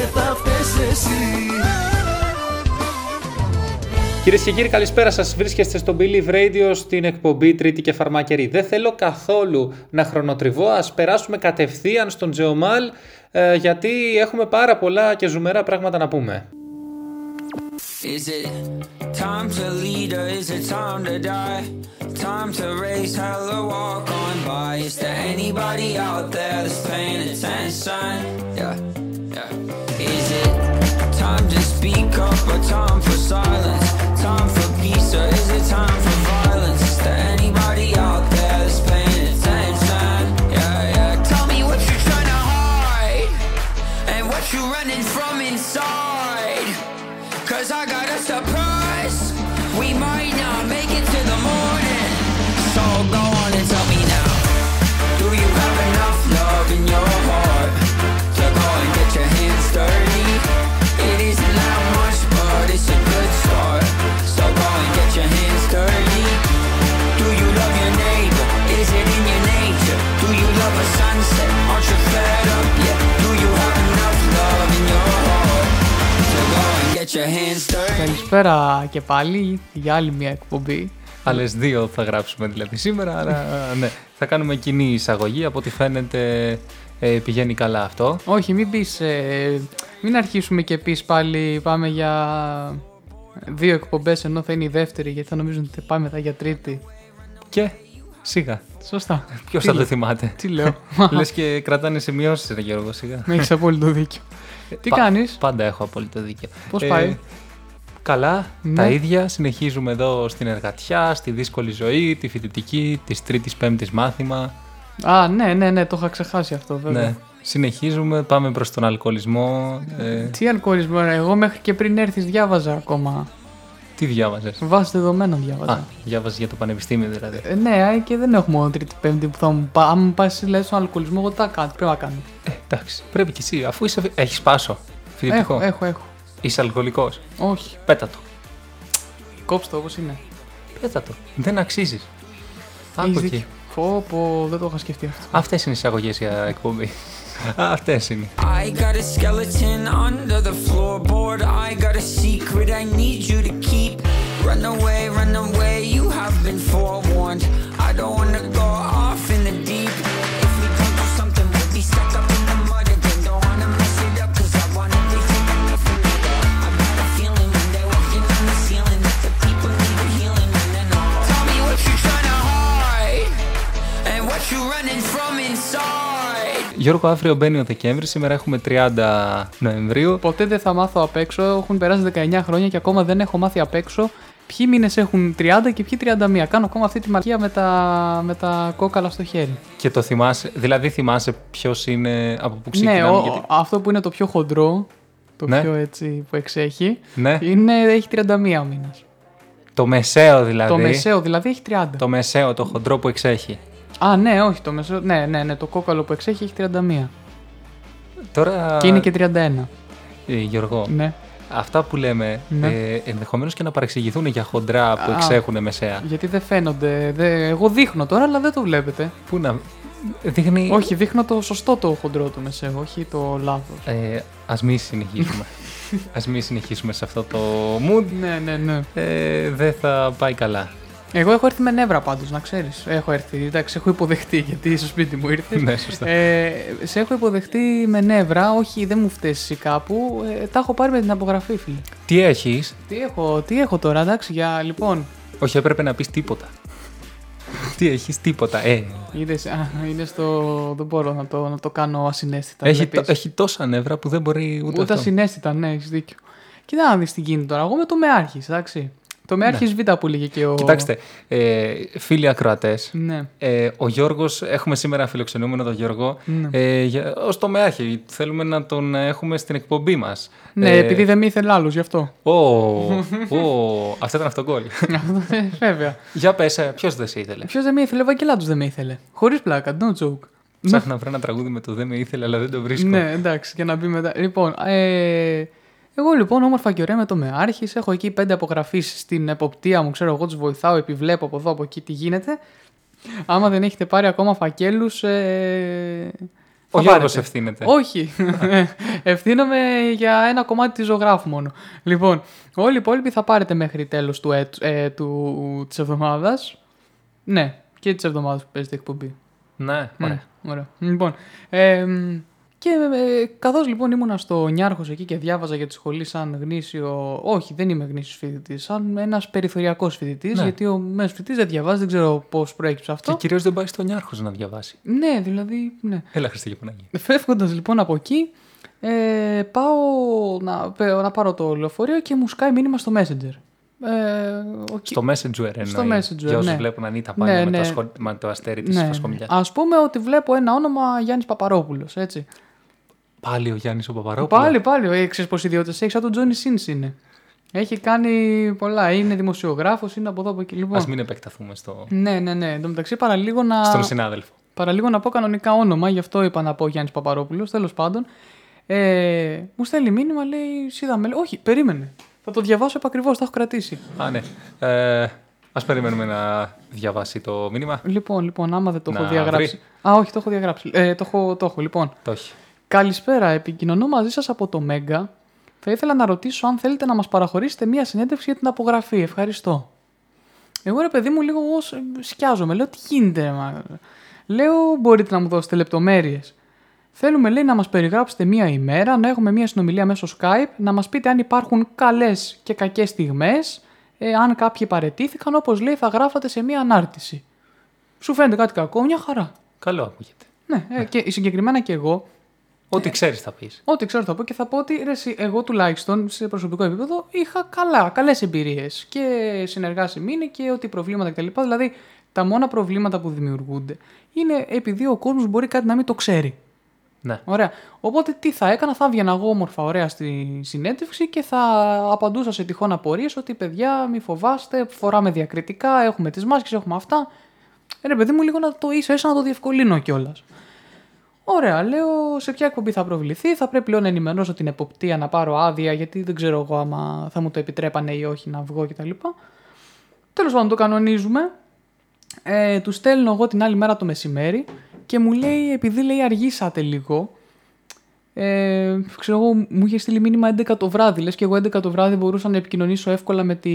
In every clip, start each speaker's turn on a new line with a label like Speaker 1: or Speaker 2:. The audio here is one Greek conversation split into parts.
Speaker 1: και θα φταίς εσύ
Speaker 2: Κυρίες και κύριοι, καλησπέρα σας. Βρίσκεστε στο Believe Radio στην εκπομπή Τρίτη και Φαρμάκερη. Δεν θέλω καθόλου να χρονοτριβώ. Α περάσουμε κατευθείαν στον Τζεωμάλ, ε, γιατί έχουμε πάρα πολλά και ζουμερά πράγματα να πούμε.
Speaker 3: Is it time to lead or is it time to die? Time to raise hell or walk on by. Is there anybody out there that's paying attention? Yeah, yeah. Is it time to speak up or time for silence? Time for peace or is it time for violence?
Speaker 4: Καλησπέρα και πάλι για άλλη μια εκπομπή.
Speaker 2: Άλλε δύο θα γράψουμε δηλαδή σήμερα, άρα ναι, θα κάνουμε κοινή εισαγωγή. Από ό,τι φαίνεται ε, πηγαίνει καλά αυτό.
Speaker 4: Όχι, μην πεις, ε, μην αρχίσουμε και πεις πάλι πάμε για δύο εκπομπές ενώ θα είναι η δεύτερη γιατί θα νομίζουν ότι πάμε μετά για τρίτη.
Speaker 2: Και σιγά.
Speaker 4: Σωστά.
Speaker 2: Ποιος
Speaker 4: Τι
Speaker 2: θα το
Speaker 4: λέω;
Speaker 2: θυμάται;
Speaker 4: Τι λέω;
Speaker 2: Λες και κρατάνε σημειώσει, ρε Γιώργο, σιγά.
Speaker 4: Έχεις απόλυτο δίκιο. Τι
Speaker 2: Πα-
Speaker 4: κάνεις,
Speaker 2: Πάντα έχω απόλυτο δίκιο.
Speaker 4: πώς πάει;
Speaker 2: καλά,
Speaker 4: Ναι.
Speaker 2: τα ίδια. Συνεχίζουμε εδώ στην εργατιά, στη δύσκολη ζωή, τη φοιτητική, της τρίτης πέμπτης μάθημα.
Speaker 4: Α, ναι, ναι, ναι, το είχα ξεχάσει αυτό βέβαια.
Speaker 2: Ναι. Συνεχίζουμε, πάμε προς τον αλκοολισμό. Ε,
Speaker 4: Τι αλκοολισμό, ρε, εγώ μέχρι και πριν έρθεις διάβαζα ακόμα.
Speaker 2: Τι διάβαζες;
Speaker 4: Βάσει δεδομένων
Speaker 2: Α,
Speaker 4: διάβαζα.
Speaker 2: διάβαζες για το πανεπιστήμιο δηλαδή.
Speaker 4: Ε, ναι, ε, και δεν έχω μόνο τρίτη πέμπτη που θα μου πάει. Αν μου πάει λέει στον αλκοολισμό, εγώ τι θα κάνω, τι πρέπει να κάνω.
Speaker 2: Ε, εντάξει, πρέπει κι εσύ, αφού είσαι, έχεις πάσο φοιτητικό.
Speaker 4: Έχω, έχω, έχω.
Speaker 2: Είσαι αλκοολικός.
Speaker 4: Όχι,
Speaker 2: Πέτα το.
Speaker 4: κόψτε το όπως είναι.
Speaker 2: Πέτα το. Δεν αξίζεις.
Speaker 4: Έχεις
Speaker 2: Άκου
Speaker 4: δίκιο.
Speaker 2: εκεί.
Speaker 4: Πω, πω, δεν το είχα σκεφτεί αυτό.
Speaker 2: Αυτές είναι οι εισαγωγές για εκπομπή. Αυτές είναι.
Speaker 3: I got a skeleton under the floorboard. I got a secret I need you to keep. Run away, run away, you have been forewarned. I don't wanna go go
Speaker 2: Γιώργο, αύριο μπαίνει ο Δεκέμβρη. Σήμερα έχουμε 30 Νοεμβρίου.
Speaker 4: Ποτέ δεν θα μάθω απ' έξω. Έχουν περάσει 19 χρόνια και ακόμα δεν έχω μάθει απ' έξω ποιοι μήνες έχουν 30 και ποιοι 31. Κάνω ακόμα αυτή τη μαρκία με τα, με τα κόκαλα στο χέρι.
Speaker 2: Και το θυμάσαι, δηλαδή θυμάσαι ποιος είναι από πού ξεκινάμε.
Speaker 4: ναι, ο-
Speaker 2: γιατί...
Speaker 4: αυτό που είναι το πιο χοντρό, το
Speaker 2: Ναι.
Speaker 4: πιο έτσι που εξέχει,
Speaker 2: Ναι,
Speaker 4: είναι, έχει 31 ο μήνας.
Speaker 2: το μεσαίο δηλαδή.
Speaker 4: Το μεσαίο δηλαδή έχει 30.
Speaker 2: Το μεσαίο, το χοντρό που εξέχει.
Speaker 4: Α, ναι, όχι, το μεσαίο. Ναι, ναι, ναι, το κόκαλο που εξέχει έχει 31.
Speaker 2: Τώρα,
Speaker 4: Και είναι και 31.
Speaker 2: ε, Γιώργο,
Speaker 4: Ναι.
Speaker 2: αυτά που λέμε
Speaker 4: Ναι.
Speaker 2: ε, ενδεχομένως και να παρεξηγηθούν για χοντρά που
Speaker 4: Α.
Speaker 2: εξέχουν μεσαία.
Speaker 4: Γιατί δεν φαίνονται. δε- Εγώ δείχνω τώρα, αλλά δεν το βλέπετε.
Speaker 2: Πού να... Δείχνει...
Speaker 4: Όχι, δείχνω το σωστό το χοντρό του μεσαίου, όχι το λάθος.
Speaker 2: Ε, ας μην συνεχίσουμε. ας μην συνεχίσουμε σε αυτό το mood.
Speaker 4: Ναι, ναι, ναι.
Speaker 2: Ε, δεν θα πάει καλά.
Speaker 4: Εγώ έχω έρθει με νεύρα πάντως, να ξέρεις. Έχω έρθει. Εντάξει, έχω υποδεχτεί γιατί στο σπίτι μου ήρθες.
Speaker 2: ναι, σωστά.
Speaker 4: Ε, σε έχω υποδεχτεί με νεύρα, όχι δεν μου φταίει εσύ κάπου. Ε, τα έχω πάρει με την απογραφή, φίλε.
Speaker 2: Τι έχεις;
Speaker 4: Τι έχω, τι έχω τώρα, εντάξει, για λοιπόν.
Speaker 2: Όχι, έπρεπε να πεις τίποτα. Τι έχεις, τίποτα. Ε,
Speaker 4: Είδες, α, είναι στο. Δεν μπορώ να το, να το κάνω ασυναίσθητα.
Speaker 2: έχει,
Speaker 4: βλέπεις.
Speaker 2: τό- έχει τόσα νεύρα που δεν μπορεί ούτε,
Speaker 4: Ούτε
Speaker 2: αυτό.
Speaker 4: ασυναίσθητα, ναι, έχεις δίκιο. Κοίτα να δεις τι γίνεται τώρα. Εγώ με το Μεάρχη, εντάξει. Το Μεάρχη Β που λέγε και ο.
Speaker 2: Ναι. Κοιτάξτε, ε, φίλοι ακροατές,
Speaker 4: Ναι.
Speaker 2: ε, ο Γιώργος, έχουμε σήμερα φιλοξενούμενο τον Γιώργο,
Speaker 4: Ναι.
Speaker 2: ε, για, ως τομεάρχη. Θέλουμε να τον έχουμε στην εκπομπή μας.
Speaker 4: Ναι,
Speaker 2: Ε,
Speaker 4: επειδή δεν με ήθελε άλλος γι' αυτό.
Speaker 2: Ω, ω, αυτό ήταν αυτογκόλ.
Speaker 4: Αυτό, ε, Βέβαια.
Speaker 2: Για πες, ε, ποιος δεν σε ήθελε;
Speaker 4: Ποιος δεν με ήθελε, ο Βαγγελάτος δεν με ήθελε. Χωρίς πλάκα, no joke.
Speaker 2: Ψάχνω να βρω ένα τραγούδι με το δεν με ήθελε, αλλά δεν το βρίσκω.
Speaker 4: Ναι, εντάξει, για να μπει μετά. Λοιπόν, ε, εγώ λοιπόν όμορφα και ωραία με το Μεάρχης. Έχω εκεί πέντε απογραφείς στην εποπτεία μου. Ξέρω εγώ τους βοηθάω, επιβλέπω από εδώ από εκεί τι γίνεται. Άμα δεν έχετε πάρει ακόμα φακέλους, ε,
Speaker 2: Ο
Speaker 4: Θα
Speaker 2: Γιώργος
Speaker 4: πάρετε.
Speaker 2: ευθύνεται.
Speaker 4: Όχι. Ευθύνομαι για ένα κομμάτι της ζωγράφου μόνο. Λοιπόν, όλοι οι υπόλοιποι θα πάρετε μέχρι τέλος του, έτ, ε, του, της εβδομάδας. Ναι, και της εβδομάδας που παίζετε εκπομπή.
Speaker 2: Ναι, ωραία.
Speaker 4: Μμ, ωραία. Λοιπόν, ε, μ, και ε, καθώς λοιπόν ήμουνα στο Νιάρχος εκεί και διάβαζα για τη σχολή σαν γνήσιο, όχι δεν είμαι γνήσιος φοιτητής, σαν ένας περιθωριακός φοιτητής,
Speaker 2: Ναι.
Speaker 4: γιατί ο μέσος φοιτητής δεν διαβάζει, δεν ξέρω πώς προέκυψε αυτό.
Speaker 2: Και κυρίως δεν πάει στον Νιάρχος να διαβάσει.
Speaker 4: Ναι, δηλαδή, ναι.
Speaker 2: Έλα, Χριστέ και Παναγία.
Speaker 4: Φεύγοντας λοιπόν από εκεί, ε, πάω να, παι- να πάρω το λεωφορείο και μου σκάει μήνυμα στο Messenger. Ε, ο κι-
Speaker 2: Στο Messenger εννοεί.
Speaker 4: Στο Messenger,
Speaker 2: Για όσους
Speaker 4: ναι.
Speaker 2: βλέπουν Ανίτα
Speaker 4: Ναι,
Speaker 2: Πάνια με,
Speaker 4: ναι.
Speaker 2: το ασχολ- με το αστέρι της
Speaker 4: ναι,
Speaker 2: Φασκομιλιάς.
Speaker 4: Ας πούμε ότι βλέπω ένα όνομα Γιάννης Παπαρόπουλος, έτσι.
Speaker 2: Πάλι ο Γιάννης ο Παπαρόπουλος.
Speaker 4: Πάλι, πάλι, ε, ξέρεις πως ιδιότητες έχεις, σαν τον Τζόνι Σίνς είναι. Έχει κάνει πολλά, είναι δημοσιογράφος, είναι από εδώ από εκεί. Λοιπόν,
Speaker 2: Ας μην επεκταθούμε στο...
Speaker 4: Ναι, ναι, ναι. Εν τω μεταξύ παραλίγο να...
Speaker 2: στον συνάδελφο.
Speaker 4: Παραλίγο να πω κανονικά όνομα, γι' αυτό είπα να πω Γιάννης Παπαρόπουλος. Τέλος πάντων. Ε, μου στέλνει μήνυμα, λέει Σίδαμε. Λέει, Όχι, περίμενε. Θα το διαβάσω επακριβώς, τα έχω κρατήσει.
Speaker 2: Α, ναι. Ε, ας περιμένουμε να διαβάσει το μήνυμα.
Speaker 4: Λοιπόν, λοιπόν, άμα δεν το έχω
Speaker 2: Να
Speaker 4: διαγράψει.
Speaker 2: βρει.
Speaker 4: Α, όχι, το έχω διαγράψει. Ε, το, έχω, το έχω, λοιπόν.
Speaker 2: Το έχει.
Speaker 4: Καλησπέρα, επικοινωνώ μαζί σας από το Μέγκα. Θα ήθελα να ρωτήσω αν θέλετε να μας παραχωρήσετε μία συνέντευξη για την απογραφή. Ευχαριστώ. Εγώ ρε παιδί μου λίγο ως, ε, σκιάζομαι. Λέω τι γίνεται. ρε, Μα. Λέω μπορείτε να μου δώσετε λεπτομέρειες. Θέλουμε λέει να μας περιγράψετε μία ημέρα, να έχουμε μία συνομιλία μέσω Skype, να μας πείτε αν υπάρχουν καλές και κακές στιγμές, ε, αν κάποιοι παρετήθηκαν, όπως λέει θα γράφατε σε μία ανάρτηση. Σου φαίνεται κάτι κακό, μια χαρά.
Speaker 2: Καλό ακούγεται.
Speaker 4: Ναι, ε, και συγκεκριμένα και εγώ
Speaker 2: Ό,τι ξέρεις θα πεις.
Speaker 4: Ό,τι ξέρω θα πω και θα πω ότι ρε, εσύ, εγώ τουλάχιστον σε προσωπικό επίπεδο είχα καλά, καλές εμπειρίες και συνεργάσιμοι είναι και ότι προβλήματα κτλ. Δηλαδή τα μόνα προβλήματα που δημιουργούνται είναι επειδή ο κόσμος μπορεί κάτι να μην το ξέρει.
Speaker 2: Ναι.
Speaker 4: Ωραία. Οπότε τι θα έκανα, θα έβγαινα εγώ όμορφα ωραία στη συνέντευξη και θα απαντούσα σε τυχόν απορίες ότι παιδιά μη φοβάστε, φοράμε διακριτικά, έχουμε τις μάσκες, έχουμε αυτά. Ε, ρε παιδί μου λίγο να το ίσα ίσα να το διευκολύνω κιόλας. Ωραία, λέω σε ποια εκπομπή θα προβληθεί. Θα πρέπει λέω να ενημερώσω την εποπτεία να πάρω άδεια, γιατί δεν ξέρω εγώ άμα θα μου το επιτρέπανε ή όχι να βγω κτλ. Τέλος πάντων, το κανονίζουμε. Ε, του στέλνω εγώ την άλλη μέρα το μεσημέρι και μου λέει, επειδή λέει αργήσατε λίγο, ε, ξέρω εγώ, μου είχε στείλει μήνυμα 11 το βράδυ. Λες και εγώ 11 το βράδυ μπορούσα να επικοινωνήσω εύκολα με, τη...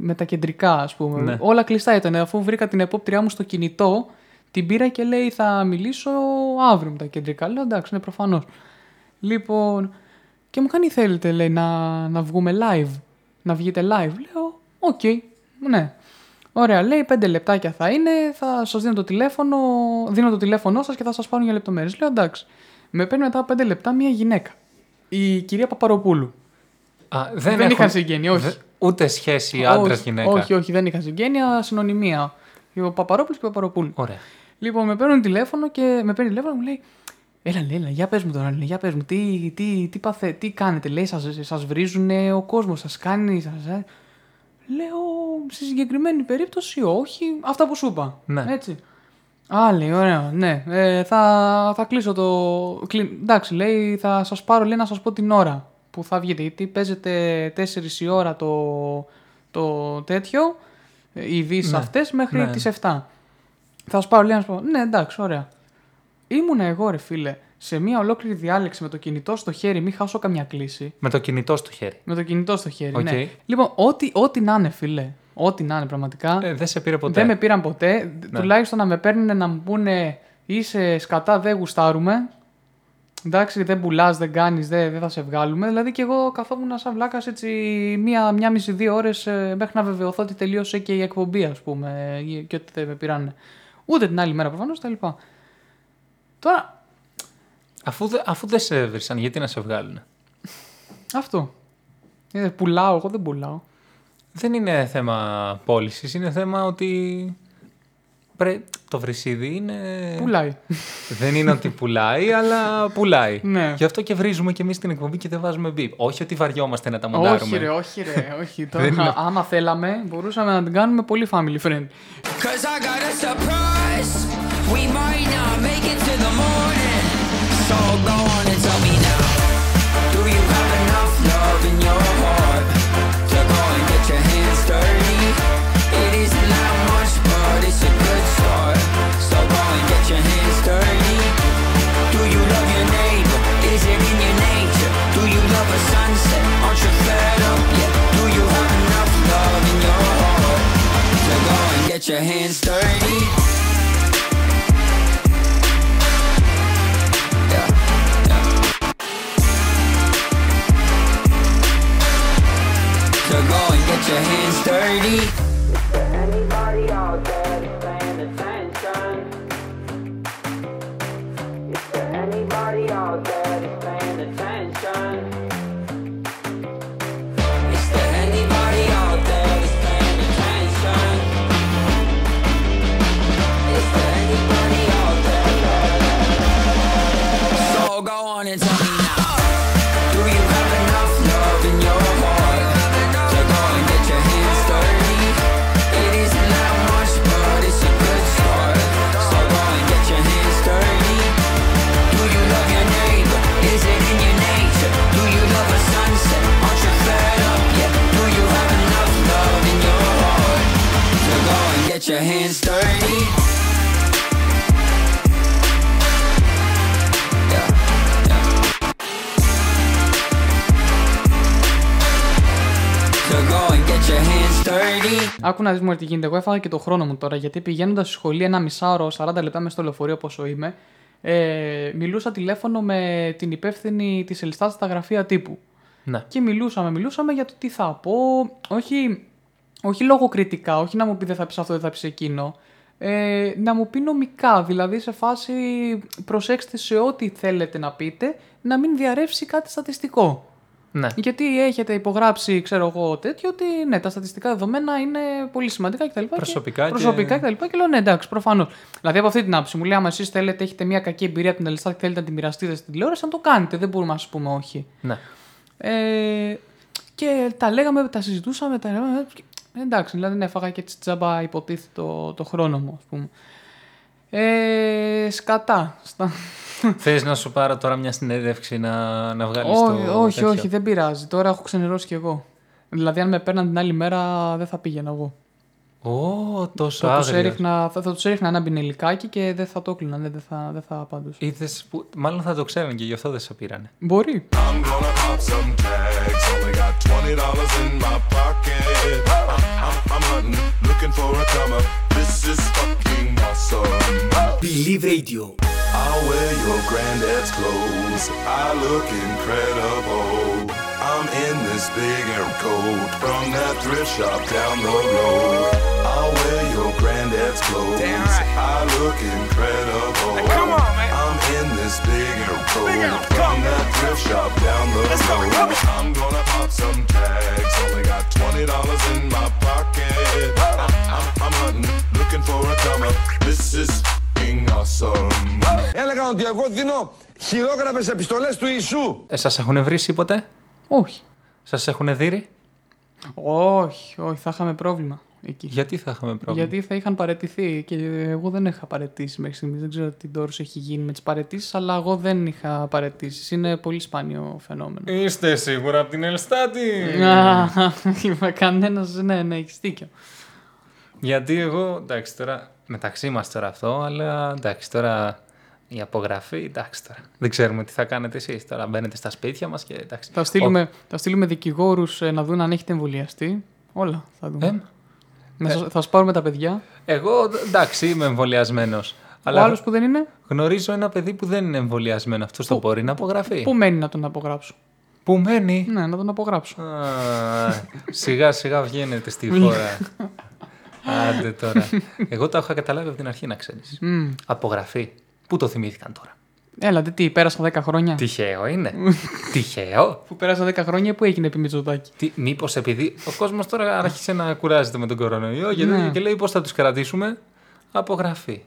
Speaker 4: με τα κεντρικά, ας πούμε.
Speaker 2: Ναι.
Speaker 4: Όλα κλειστά ήταν. Αφού βρήκα την επόπτριά μου στο κινητό, την πήρα και λέει θα μιλήσω αύριο με τα κεντρικά. Λέω εντάξει, είναι προφανώς. Λοιπόν, και μου κάνει θέλετε λέει να, να βγούμε live, να βγείτε live. Λέω, οκ, ναι. Ωραία, λέει πέντε λεπτάκια θα είναι, θα σας δίνω το τηλέφωνο, δίνω το τηλέφωνό σας και θα σας πάρουν για λεπτομέρειες. Λέω εντάξει. Με παίρνει μετά από πέντε λεπτά μια γυναίκα. Η κυρία Παπαροπούλου.
Speaker 2: Α,
Speaker 4: Δεν
Speaker 2: έχουν-
Speaker 4: είχαν συγγένεια, όχι.
Speaker 2: δε- ούτε σχέση άντρα-γυναίκα.
Speaker 4: Όχι, όχι, δεν είχαν συγγένεια, συνωνυμία. Ο Παπαρόπουλος και ο Παπαροπούλου.
Speaker 2: Ωραία.
Speaker 4: Λοιπόν, με παίρνουν τηλέφωνο και με παίρνει τηλέφωνο και μου λέει Έλα, λέει, έλα, για πες μου τώρα, λέει, για πες μου, τι, τι, τι, παθε, τι κάνετε, λέει, σας, σας βρίζουν ο κόσμος, σας κάνει, σας... ε;» Λέω, στη συγκεκριμένη περίπτωση όχι, αυτά που σου είπα,
Speaker 2: Ναι.
Speaker 4: έτσι. Α, λέει, ωραία, ναι, ε, θα, θα κλείσω το... κλει- Εντάξει, λέει, θα σας πάρω, λέει, να σας πω την ώρα που θα βγείτε, γιατί παίζετε 4 η ώρα το, το τέτοιο, ε, οι βίσεις
Speaker 2: Ναι.
Speaker 4: αυτές, μέχρι
Speaker 2: Ναι.
Speaker 4: τις 7. Θα σου πάρω λέει να σου πω, ναι εντάξει, ωραία. Ήμουνα εγώ ρε φίλε, σε μια ολόκληρη διάλεξη με το κινητό στο χέρι, μην χάσω καμιά κλήση.
Speaker 2: Με το κινητό στο χέρι.
Speaker 4: Με το κινητό στο χέρι,
Speaker 2: Οκ.
Speaker 4: ναι. Λοιπόν, ό,τι, ό,τι να είναι φίλε, ό,τι να είναι πραγματικά,
Speaker 2: Ε, δεν σε πήρε ποτέ.
Speaker 4: δεν με πήραν ποτέ.
Speaker 2: Ναι.
Speaker 4: Τουλάχιστον να με παίρνουν να μου πούνε είσαι σκατά, δεν γουστάρουμε. Εντάξει, δεν πουλάς, δεν κάνεις, δεν, δεν θα σε βγάλουμε. Δηλαδή και εγώ καθόμουν σαν βλάκας έτσι μία, μία μισή, δύο ώρες μέχρι να βεβαιωθώ ότι τελείωσε και η εκπομπή, ας πούμε, ή- και ότι δεν με πήραν. Ούτε την άλλη μέρα προφανώς τα λοιπά. Τώρα,
Speaker 2: Αφού, δε- αφού δεν σε έβρισαν, γιατί να σε βγάλουν;
Speaker 4: αυτό. Ε, πουλάω, εγώ δεν πουλάω.
Speaker 2: Δεν είναι θέμα πώλησης, είναι θέμα ότι. Πρέ... Το βρυσίδι είναι.
Speaker 4: Πουλάει.
Speaker 2: Δεν είναι ότι πουλάει, αλλά πουλάει.
Speaker 4: Ναι.
Speaker 2: Γι' αυτό και βρίζουμε και εμείς την εκπομπή και δεν βάζουμε μπιπ. Όχι ότι βαριόμαστε να τα μοντάρουμε.
Speaker 4: όχι, ρε, όχι, ρε, όχι.
Speaker 2: Δεν είναι-
Speaker 4: Τώρα, άμα θέλαμε, μπορούσαμε να την κάνουμε πολύ family friend.
Speaker 3: Cause I got a surprise. We might not your hands dirty. Go and get your hands dirty.
Speaker 4: Άκου να δεις μου τι γίνεται. Εγώ έφαγα και το χρόνο μου τώρα γιατί πηγαίνοντας στη σχολή ένα μισάωρο, 40 λεπτά μες στο λεωφορείο πόσο είμαι, ε, μιλούσα τηλέφωνο με την υπεύθυνη της Ελστάτ στα γραφεία τύπου.
Speaker 2: Ναι.
Speaker 4: Και μιλούσαμε, μιλούσαμε για το τι θα πω. Όχι, όχι λογοκριτικά, όχι να μου πει δεν θα πεις αυτό, δεν θα πεις εκείνο. Ε, να μου πει νομικά, δηλαδή σε φάση προσέξτε σε ό,τι θέλετε να πείτε, να μην διαρρεύσει κάτι στατιστικό.
Speaker 2: Ναι.
Speaker 4: Γιατί έχετε υπογράψει, ξέρω εγώ, τέτοιο, ότι ναι, τα στατιστικά δεδομένα είναι πολύ σημαντικά κτλ.
Speaker 2: Προσωπικά και-
Speaker 4: Προσωπικά κτλ. Και... λέω ναι, εντάξει, προφανώς. Δηλαδή από αυτή την άποψη μου λέει, άμα εσείς θέλετε, έχετε μια κακή εμπειρία από την Ελστάτ και θέλετε να τη μοιραστείτε στην τηλεόραση, να το κάνετε. Δεν μπορούμε να σας πούμε όχι.
Speaker 2: ναι.
Speaker 4: Ε, και τα λέγαμε, τα συζητούσαμε, τα λέγαμε. και- εντάξει, δηλαδή ναι, έφαγα και έτσι τζάμπα υποτίθεται το, το χρόνο μου, ας πούμε. Ε, σκατά. Στα...
Speaker 2: Θες να σου πάρω τώρα μια συνέντευξη να, να βγάλεις
Speaker 4: όχι,
Speaker 2: το.
Speaker 4: όχι,
Speaker 2: τέτοιο;
Speaker 4: όχι, δεν πειράζει. Τώρα έχω ξενερώσει κι εγώ. Δηλαδή, αν με παίρναν την άλλη μέρα, δεν θα πήγαινα εγώ.
Speaker 2: Ω, τόσο
Speaker 4: Θα τους,
Speaker 2: άγριο.
Speaker 4: έριχνα, θα, θα τους έριχνα ένα μπινελικάκι και δεν θα το έκλειναν, δεν θα, δεν θα απαντούσα.
Speaker 2: Είδες που... Μάλλον θα το ξέρουν και γι' αυτό δεν σε πήρανε.
Speaker 4: Μπορεί.
Speaker 1: I'm gonna pop some tags. Only got twenty dollars in my pocket. I'm, I'm, I'm hunting, looking for a comer. This is fucking awesome.
Speaker 5: Believe Radio.
Speaker 1: I'll wear your granddad's clothes. I look incredible. I'm in this big air coat from that thrift shop down the road. I'll wear your granddad's clothes. I look incredible. come on, man. I'm in this big air coat from that thrift shop down the road. I'm gonna pop some tags. Only got twenty dollars in my pocket. I'm, I'm, I'm hunting, looking for a comer. This is.
Speaker 6: Έλεγαν ότι εγώ δίνω χειρόγραφες επιστολές του Ιησού.
Speaker 2: Ε, σας έχουν βρήσει ποτέ;
Speaker 4: Όχι.
Speaker 2: Σας έχουν δείρει;
Speaker 4: Όχι, όχι, θα είχαμε πρόβλημα εκεί.
Speaker 2: Γιατί θα είχαμε πρόβλημα;
Speaker 4: Γιατί θα είχαν παρετηθεί και εγώ δεν είχα παρετήσει μέχρι στιγμής. Δεν ξέρω τι τόρος έχει γίνει με τις παρετήσεις, αλλά εγώ δεν είχα παρετήσεις. Είναι πολύ σπάνιο φαινόμενο.
Speaker 2: Είστε σίγουρα από την Ελστάτη.
Speaker 4: Είπα κανένας, ναι, ναι, έχεις δίκιο.
Speaker 2: Γιατί εγώ, εντάξει τώρα, μεταξύ μας τώρα αυτό, αλλά εντάξει τώρα η απογραφή, εντάξει τώρα. Δεν ξέρουμε τι θα κάνετε εσείς τώρα. Μπαίνετε στα σπίτια μας και εντάξει.
Speaker 4: Θα στείλουμε, θα στείλουμε δικηγόρους να δουν αν έχετε εμβολιαστεί. Όλα θα δούμε.
Speaker 2: Ε,
Speaker 4: Να σας- θα σας πάρουμε τα παιδιά.
Speaker 2: Εγώ εντάξει είμαι εμβολιασμένος.
Speaker 4: Ο
Speaker 2: Αλλά
Speaker 4: άλλος που δεν είναι,
Speaker 2: γνωρίζω ένα παιδί που δεν είναι εμβολιασμένο. Αυτό το μπορεί να απογραφεί.
Speaker 4: πού μένει να τον απογράψω;
Speaker 2: Πού μένει;
Speaker 4: Ναι, να τον απογράψω.
Speaker 2: Α, σιγά σιγά βγαίνετε στη χώρα. Άντε τώρα. Εγώ τα είχα καταλάβει από την αρχή να ξέρεις. Απογραφή. Πού το θυμήθηκαν τώρα;
Speaker 4: Έλα, τι, τι, πέρασα 10 χρόνια.
Speaker 2: Τυχαίο είναι. Τυχαίο.
Speaker 4: Που πέρασα 10 χρόνια, που έγινε επί Μητσοτάκη;
Speaker 2: Τι, μήπως επειδή ο κόσμος τώρα άρχισε να κουράζεται με τον κορονοϊό και,
Speaker 4: Ναι.
Speaker 2: και λέει πώς θα τους κρατήσουμε; Απογραφή.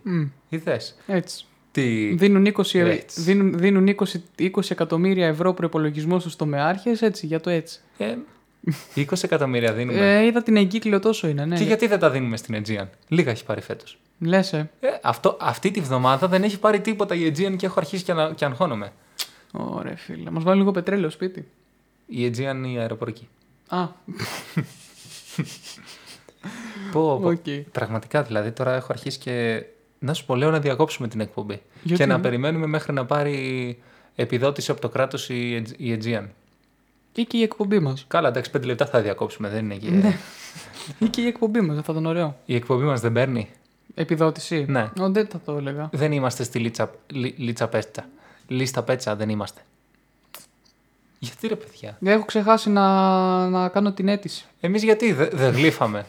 Speaker 2: Είδες.
Speaker 4: Έτσι.
Speaker 2: Τι...
Speaker 4: Δίνουν 20, ε-
Speaker 2: Έτσι.
Speaker 4: δίνουν, δίνουν 20, 20 εκατομμύρια ευρώ προπολογισμό στους τομεάρχες, έτσι, για το έτσι.
Speaker 2: Ε, 20 εκατομμύρια δίνουμε.
Speaker 4: Ε, είδα την εγκύκλιο τόσο είναι, ναι.
Speaker 2: και γιατί δεν τα δίνουμε στην Aegean; Λίγα έχει πάρει φέτος.
Speaker 4: Λες, ε.
Speaker 2: Ε, αυτό, αυτή τη βδομάδα δεν έχει πάρει τίποτα η Aegean και έχω αρχίσει και, ανα- και αγχώνομαι.
Speaker 4: Ωραία, φίλε. Μας βάλει λίγο πετρέλαιο σπίτι.
Speaker 2: Η Aegean η αεροπορική.
Speaker 4: Α,
Speaker 2: Πω, πω.
Speaker 4: Οκ.
Speaker 2: Πραγματικά δηλαδή τώρα έχω αρχίσει και να σου πω λέω να διακόψουμε την εκπομπή.
Speaker 4: Γιατί;
Speaker 2: Και να περιμένουμε μέχρι να πάρει επιδότηση από το κράτος η, Aegean- η Aegean.
Speaker 4: Και και η εκπομπή μας.
Speaker 2: Καλά, εντάξει, πέντε λεπτά θα διακόψουμε, δεν είναι και.
Speaker 4: Ναι. Ή και η εκπομπή μας, θα ήταν ωραίο.
Speaker 2: Η εκπομπή μας δεν παίρνει;
Speaker 4: Επιδότηση.
Speaker 2: Ναι.
Speaker 4: Ω, δεν θα το έλεγα.
Speaker 2: Δεν είμαστε στη Λίτσα, λι, Λίτσα Πέτσα. Λίστα Πέτσα δεν είμαστε. Γιατί ρε παιδιά;
Speaker 4: Έχω ξεχάσει να, να κάνω την αίτηση.
Speaker 2: Εμείς γιατί δε- δεν γλύφαμε;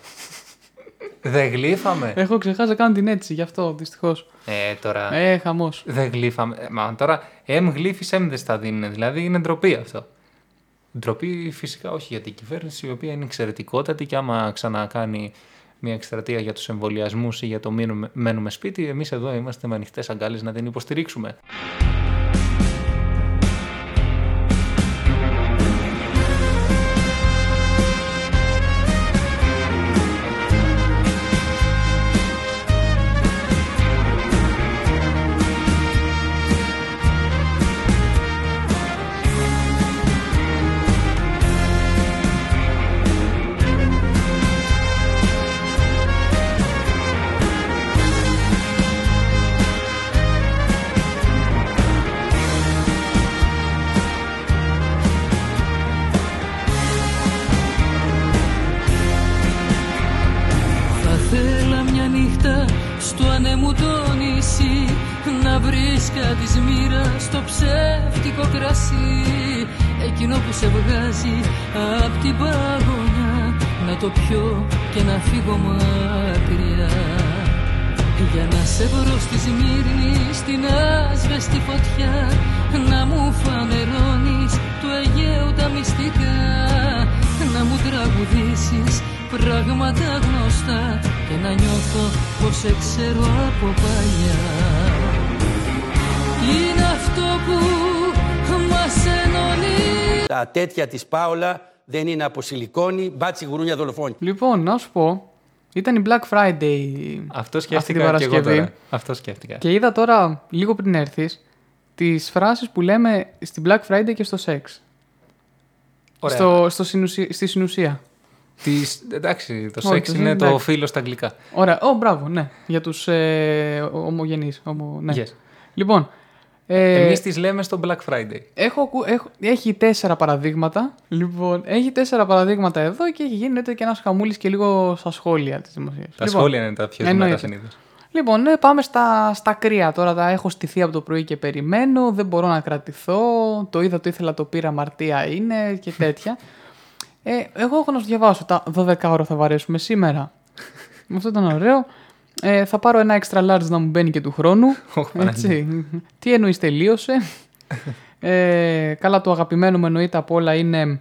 Speaker 2: δεν γλύφαμε;
Speaker 4: Έχω ξεχάσει να κάνω την αίτηση, γι' αυτό δυστυχώς.
Speaker 2: ε, τώρα.
Speaker 4: Ε, χαμός.
Speaker 2: Δεν γλύφαμε. Ε, Μα τώρα, εμ γλύφεις, εμ δεν στα δίνουν. Δηλαδή είναι ντροπή αυτό. Ντροπή φυσικά όχι για την κυβέρνηση, η οποία είναι εξαιρετικότατη και άμα ξανακάνει μια εκστρατεία για τους εμβολιασμούς ή για το μείνουμε, μένουμε σπίτι, εμείς εδώ είμαστε με ανοιχτές αγκάλες να την υποστηρίξουμε.
Speaker 5: Άσβεστη φωτιά Να μου φανερώνεις του Αιγαίου τα μυστικά Να μου τραγουδήσεις πράγματα γνωστά Και να νιώθω πως σε ξέρω από παλιά Είναι αυτό που μας ενώνει
Speaker 7: Τα τέτοια της Πάολα δεν είναι από σιλικόνη, μπάτσι γουρούνια δολοφόνη.
Speaker 4: Λοιπόν, να σου πω, ήταν η Black Friday
Speaker 2: Αυτό
Speaker 4: αυτή την
Speaker 2: σκέφτηκα και εγώ
Speaker 4: Παρασκευή.
Speaker 2: τώρα. Αυτό σκέφτηκα.
Speaker 4: Και είδα τώρα, λίγο πριν έρθεις, τις φράσεις που λέμε στην Black Friday και στο σεξ.
Speaker 2: Ωραία.
Speaker 4: Στο, στο συνουσι- στη συνουσία.
Speaker 2: Τις, εντάξει, το
Speaker 4: Όχι,
Speaker 2: σεξ
Speaker 4: το
Speaker 2: είναι
Speaker 4: σεξ,
Speaker 2: το
Speaker 4: εντάξει.
Speaker 2: φίλο στα αγγλικά.
Speaker 4: Ωραία. Ω, μπράβο, ναι. Για τους ε, ομογενείς. Ομο, ναι.
Speaker 2: Yes.
Speaker 4: Λοιπόν. Ε,
Speaker 2: Εμείς τις λέμε στο Black Friday.
Speaker 4: έχω, ακού- έχω, έχει τέσσερα παραδείγματα. Λοιπόν, έχει τέσσερα παραδείγματα εδώ και έχει γίνει και ένας χαμούλης και λίγο στα σχόλια της δημοσίας.
Speaker 2: Τα σχόλια είναι τα πιο δυνατά
Speaker 4: εννοείται.
Speaker 2: Συνήθω.
Speaker 4: Λοιπόν, ναι, πάμε στα, στα κρύα. Τώρα τα έχω στηθεί από το πρωί και περιμένω. Δεν μπορώ να κρατηθώ. Το είδα, το ήθελα, το πήρα. Μαρτία είναι και τέτοια. ε, εγώ έχω να σου διαβάσω. Τα 12 ώρα θα βαρέσουμε σήμερα. Αυτό ήταν ωραίο. Ε, θα πάρω ένα extra large να μου μπαίνει και του χρόνου.
Speaker 2: Ωχ,
Speaker 4: Έτσι. Τι εννοείς, τελείωσε. ε, καλά, το αγαπημένο μου εννοείται από όλα είναι.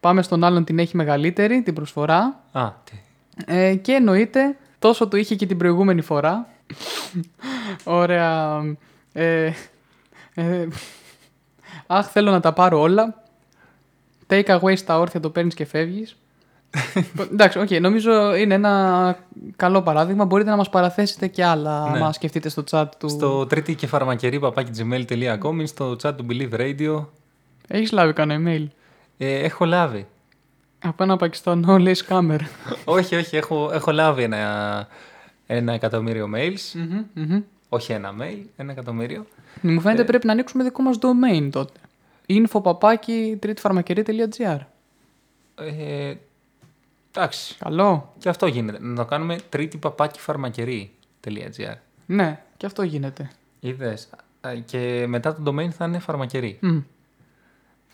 Speaker 4: Πάμε στον άλλον την έχει μεγαλύτερη, την προσφορά.
Speaker 2: Α, τι.
Speaker 4: Ε, και εννοείται, τόσο το είχε και την προηγούμενη φορά. Ωραία. Ε, ε, αχ, θέλω να τα πάρω όλα. Take away στα όρθια, το παίρνεις και φεύγεις. Εντάξει, οκ, νομίζω είναι ένα καλό παράδειγμα. Μπορείτε να μας παραθέσετε και άλλα,
Speaker 2: Ναι.
Speaker 4: άμα σκεφτείτε στο chat του.
Speaker 2: Στο τρίτη και φαρμακερή παπάκι.gmail.com ή στο chat του Believe Radio.
Speaker 4: Έχεις λάβει κανένα email;
Speaker 2: Ε, έχω λάβει.
Speaker 4: Από ένα Πακιστανό, λέει σκάμερ.
Speaker 2: όχι, όχι, έχω, έχω λάβει ένα, ένα εκατομμύριο mails. Όχι ένα mail, ένα εκατομμύριο.
Speaker 4: Μου φαίνεται πρέπει να ανοίξουμε δικό μας domain τότε. info παπάκι τρίτφαρμακερή.gr
Speaker 2: Ε, εντάξει.
Speaker 4: Καλό.
Speaker 2: Και αυτό γίνεται. Να το κάνουμε τρίτη παπάκι φαρμακερή.gr.
Speaker 4: Ναι, και αυτό γίνεται.
Speaker 2: Είδες. Α, Και μετά το domain θα είναι φαρμακερή.
Speaker 4: Μμ.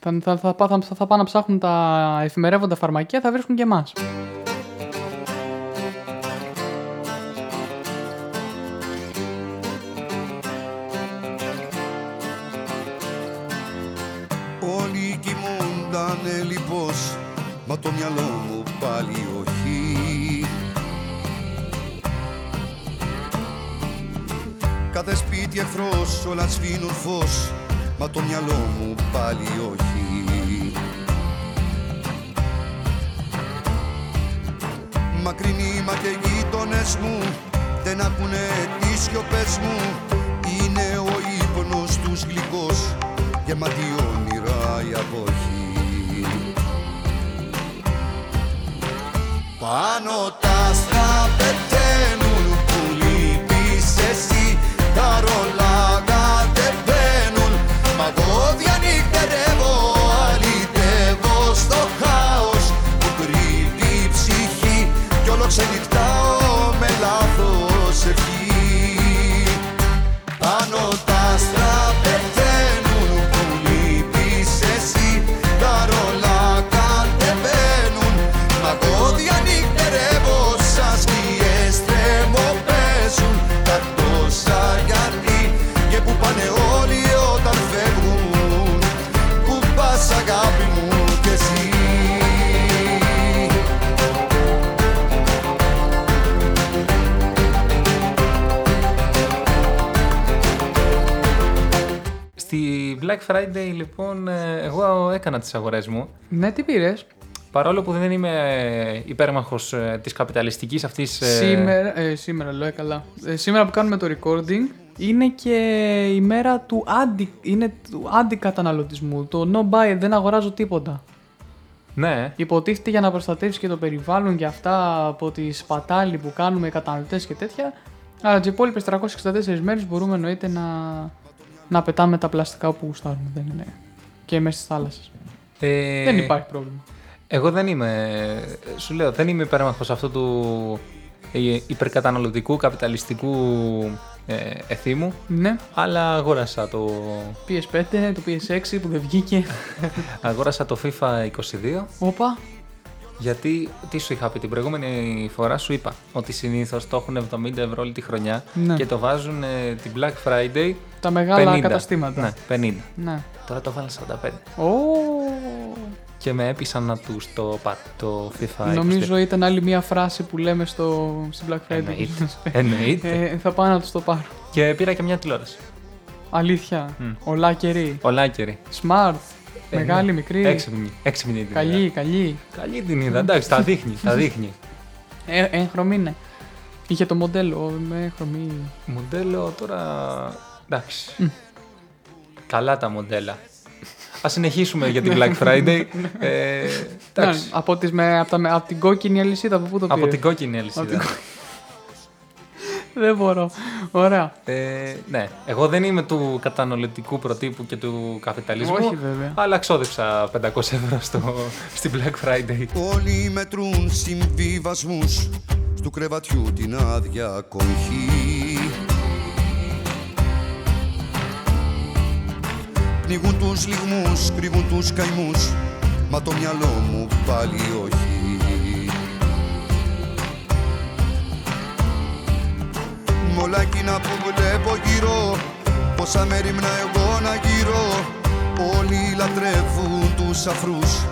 Speaker 4: Θα, θα, θα, πά- θα, θα πάνε να ψάχνουν τα εφημερεύοντα φαρμακεία, θα βρίσκουν και εμάς.
Speaker 8: Όλοι κοιμούντανε λοιπώς Μα το μυαλό μου πάλι όχι Κάθε σπίτι εχθρός όλα σβήνουν φως Μα το μυαλό μου πάλι όχι. Μακρινοί μα και γείτονες μου Δεν ακούνε τις σιωπές μου. Είναι ο ύπνος τους γλυκός Γεμάτη όνειρα η αποχή. Πάνω τα άστρα ξενυχτάω με λάθος ευχή
Speaker 2: Black Friday λοιπόν ε, εγώ έκανα τις αγορές μου
Speaker 4: Ναι, τι πήρες;
Speaker 2: παρόλο που δεν είμαι υπέρμαχος ε, της καπιταλιστικής αυτής ε,
Speaker 4: Σήμερα, ε, σήμερα λέω ε, καλά. Ε, σήμερα που κάνουμε το recording είναι και η μέρα του, αντι, είναι του αντικαταναλωτισμού. Το no buy, δεν αγοράζω τίποτα.
Speaker 2: Ναι,
Speaker 4: Υποτίθεται για να προστατεύσεις και το περιβάλλον και αυτά από τη σπατάλη που κάνουμε οι καταναλωτές και τέτοια. Αλλά τις υπόλοιπες 364 μέρες μπορούμε εννοείται να, να πετάμε τα πλαστικά όπου γουστάρουμε. Δεν είναι. Και μέσα στις θάλασσες.
Speaker 2: ε,
Speaker 4: Δεν υπάρχει πρόβλημα.
Speaker 2: Εγώ δεν είμαι, σου λέω, δεν είμαι υπέρμαχος αυτού του ε, υπερκαταναλωτικού, καπιταλιστικού ε, εθήμου,
Speaker 4: Ναι,
Speaker 2: αλλά αγόρασα το,
Speaker 4: PS5, το PS6 που δεν βγήκε.
Speaker 2: αγόρασα το FIFA 22
Speaker 4: Όπα,
Speaker 2: γιατί τι σου είχα πει την προηγούμενη φορά σου είπα ότι συνήθως το έχουν 70 ευρώ όλη τη χρονιά
Speaker 4: Ναι.
Speaker 2: και το βάζουν ε, την Black Friday
Speaker 4: τα μεγάλα
Speaker 2: 50.
Speaker 4: καταστήματα.
Speaker 2: Ναι, 50.
Speaker 4: ναι.
Speaker 2: Τώρα το βάλα 45
Speaker 4: Ω,
Speaker 2: και με έπεισαν να τους το πάρω το FIFA 22.
Speaker 4: νομίζω ήταν άλλη μια φράση που λέμε στο, στην Black Friday.
Speaker 2: Εννοείται. Εννοείται.
Speaker 4: ε, θα πάω να τους το πάρω.
Speaker 2: Και πήρα και μια τηλεόραση.
Speaker 4: Αλήθεια. Ολά καιρή.
Speaker 2: Ολάκερη.
Speaker 4: Smart.
Speaker 2: Ε,
Speaker 4: Μεγάλη,
Speaker 2: ναι.
Speaker 4: μικρή.
Speaker 2: Έξυπνη. Έξυπνη την είδα.
Speaker 4: Καλή, καλή.
Speaker 2: Καλή την είδα. Εντάξει, τα δείχνει. τα δείχνει.
Speaker 4: Ε, έγχρωμη είναι. Είχε το μοντέλο με χρωμή.
Speaker 2: Μοντέλο τώρα. Εντάξει. Καλά τα μοντέλα. Α συνεχίσουμε για την Black Friday. ε, εντάξει.
Speaker 4: Ναι, από, τις, με, από, τα, με- από την κόκκινη αλυσίδα από πού το πήρες;
Speaker 2: Από την κόκκινη αλυσίδα.
Speaker 4: Δεν μπορώ. Ωραία.
Speaker 2: Ε, ναι, εγώ δεν είμαι του καταναλωτικού προτύπου και του καπιταλισμού.
Speaker 4: Όχι, βέβαια.
Speaker 2: Αλλά ξόδεψα 500 ευρώ στο, στην Black Friday.
Speaker 8: Όλοι μετρούν συμβιβασμούς Στου κρεβατιού την άδεια κομχή Πνίγουν τους λιγμούς, κρύβουν τους καημούς. Μα το μυαλό μου πάλι όχι. Μ' όλα εκείνα που βλέπω γύρω Πόσα μέρη μνα εγώ να γύρω. Όλοι λατρεύουν τους αφρούς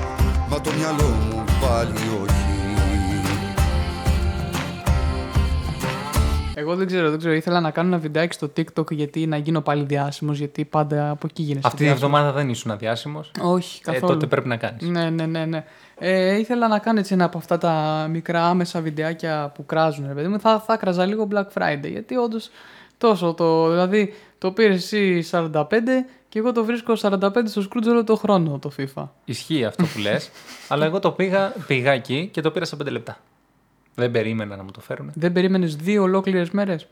Speaker 8: Μα το μυαλό μου πάλι όχι
Speaker 4: Εγώ δεν ξέρω, δεν ξέρω. Ήθελα να κάνω ένα βιντεάκι στο TikTok γιατί να γίνω πάλι διάσημος. Γιατί πάντα από εκεί γίνεσαι.
Speaker 2: Αυτή τη
Speaker 4: διάσημος.
Speaker 2: εβδομάδα δεν ήσουν αδιάσημος.
Speaker 4: Όχι,
Speaker 2: Ε,
Speaker 4: καθόλου.
Speaker 2: τότε πρέπει να κάνεις.
Speaker 4: Ναι, ναι, ναι. ναι. Ε, ήθελα να κάνω έτσι ένα από αυτά τα μικρά άμεσα βιντεάκια που κράζουν, ρε παιδί μου. Θα, θα κράζα λίγο Black Friday. Γιατί όντως τόσο το. Δηλαδή, το πήρες εσύ 45 και εγώ το βρίσκω 45 στο Scrooge όλο το χρόνο το FIFA.
Speaker 2: Ισχύει αυτό που λες. αλλά εγώ το πήγα, πήγα εκεί και το πήρα σε 5 λεπτά. Δεν περίμενα να μου το φέρουν.
Speaker 4: Δεν περίμενες δύο ολόκληρες μέρες;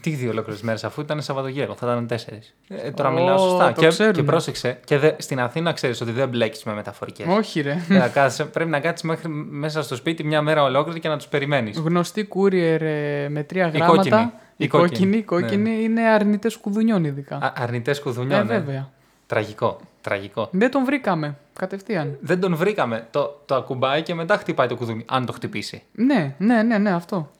Speaker 2: Τι δύο ολόκληρες μέρες, αφού ήταν Σαββατοκύριακο, θα ήταν τέσσερις. Ε, τώρα
Speaker 4: Ω,
Speaker 2: μιλάω σωστά.
Speaker 4: το
Speaker 2: Και,
Speaker 4: ξέρουνε.
Speaker 2: και πρόσεξε, και δε, στην Αθήνα ξέρεις ότι δεν μπλέκεις με μεταφορικές.
Speaker 4: Όχι, ρε.
Speaker 2: πρέπει να κάτσεις μέχρι μέσα στο σπίτι μια μέρα ολόκληρη και να τους περιμένεις.
Speaker 4: Γνωστή courier ε, με τρία
Speaker 2: Η
Speaker 4: γράμματα.
Speaker 2: κόκκινη.
Speaker 4: Η
Speaker 2: Η
Speaker 4: κόκκινη,
Speaker 2: κόκκινη,
Speaker 4: η κόκκινη είναι αρνητές κουδουνιών ειδικά.
Speaker 2: Αρνητές
Speaker 4: ε,
Speaker 2: κουδουνιών. ναι.
Speaker 4: βέβαια.
Speaker 2: Τραγικό. Τραγικό.
Speaker 4: Δεν τον βρήκαμε κατευθείαν.
Speaker 2: Δεν τον βρήκαμε. Το, το ακουμπάει και μετά χτυπάει το κουδούνι. Αν το χτυπήσει.
Speaker 4: Ναι, ναι, ναι, ναι, αυτό.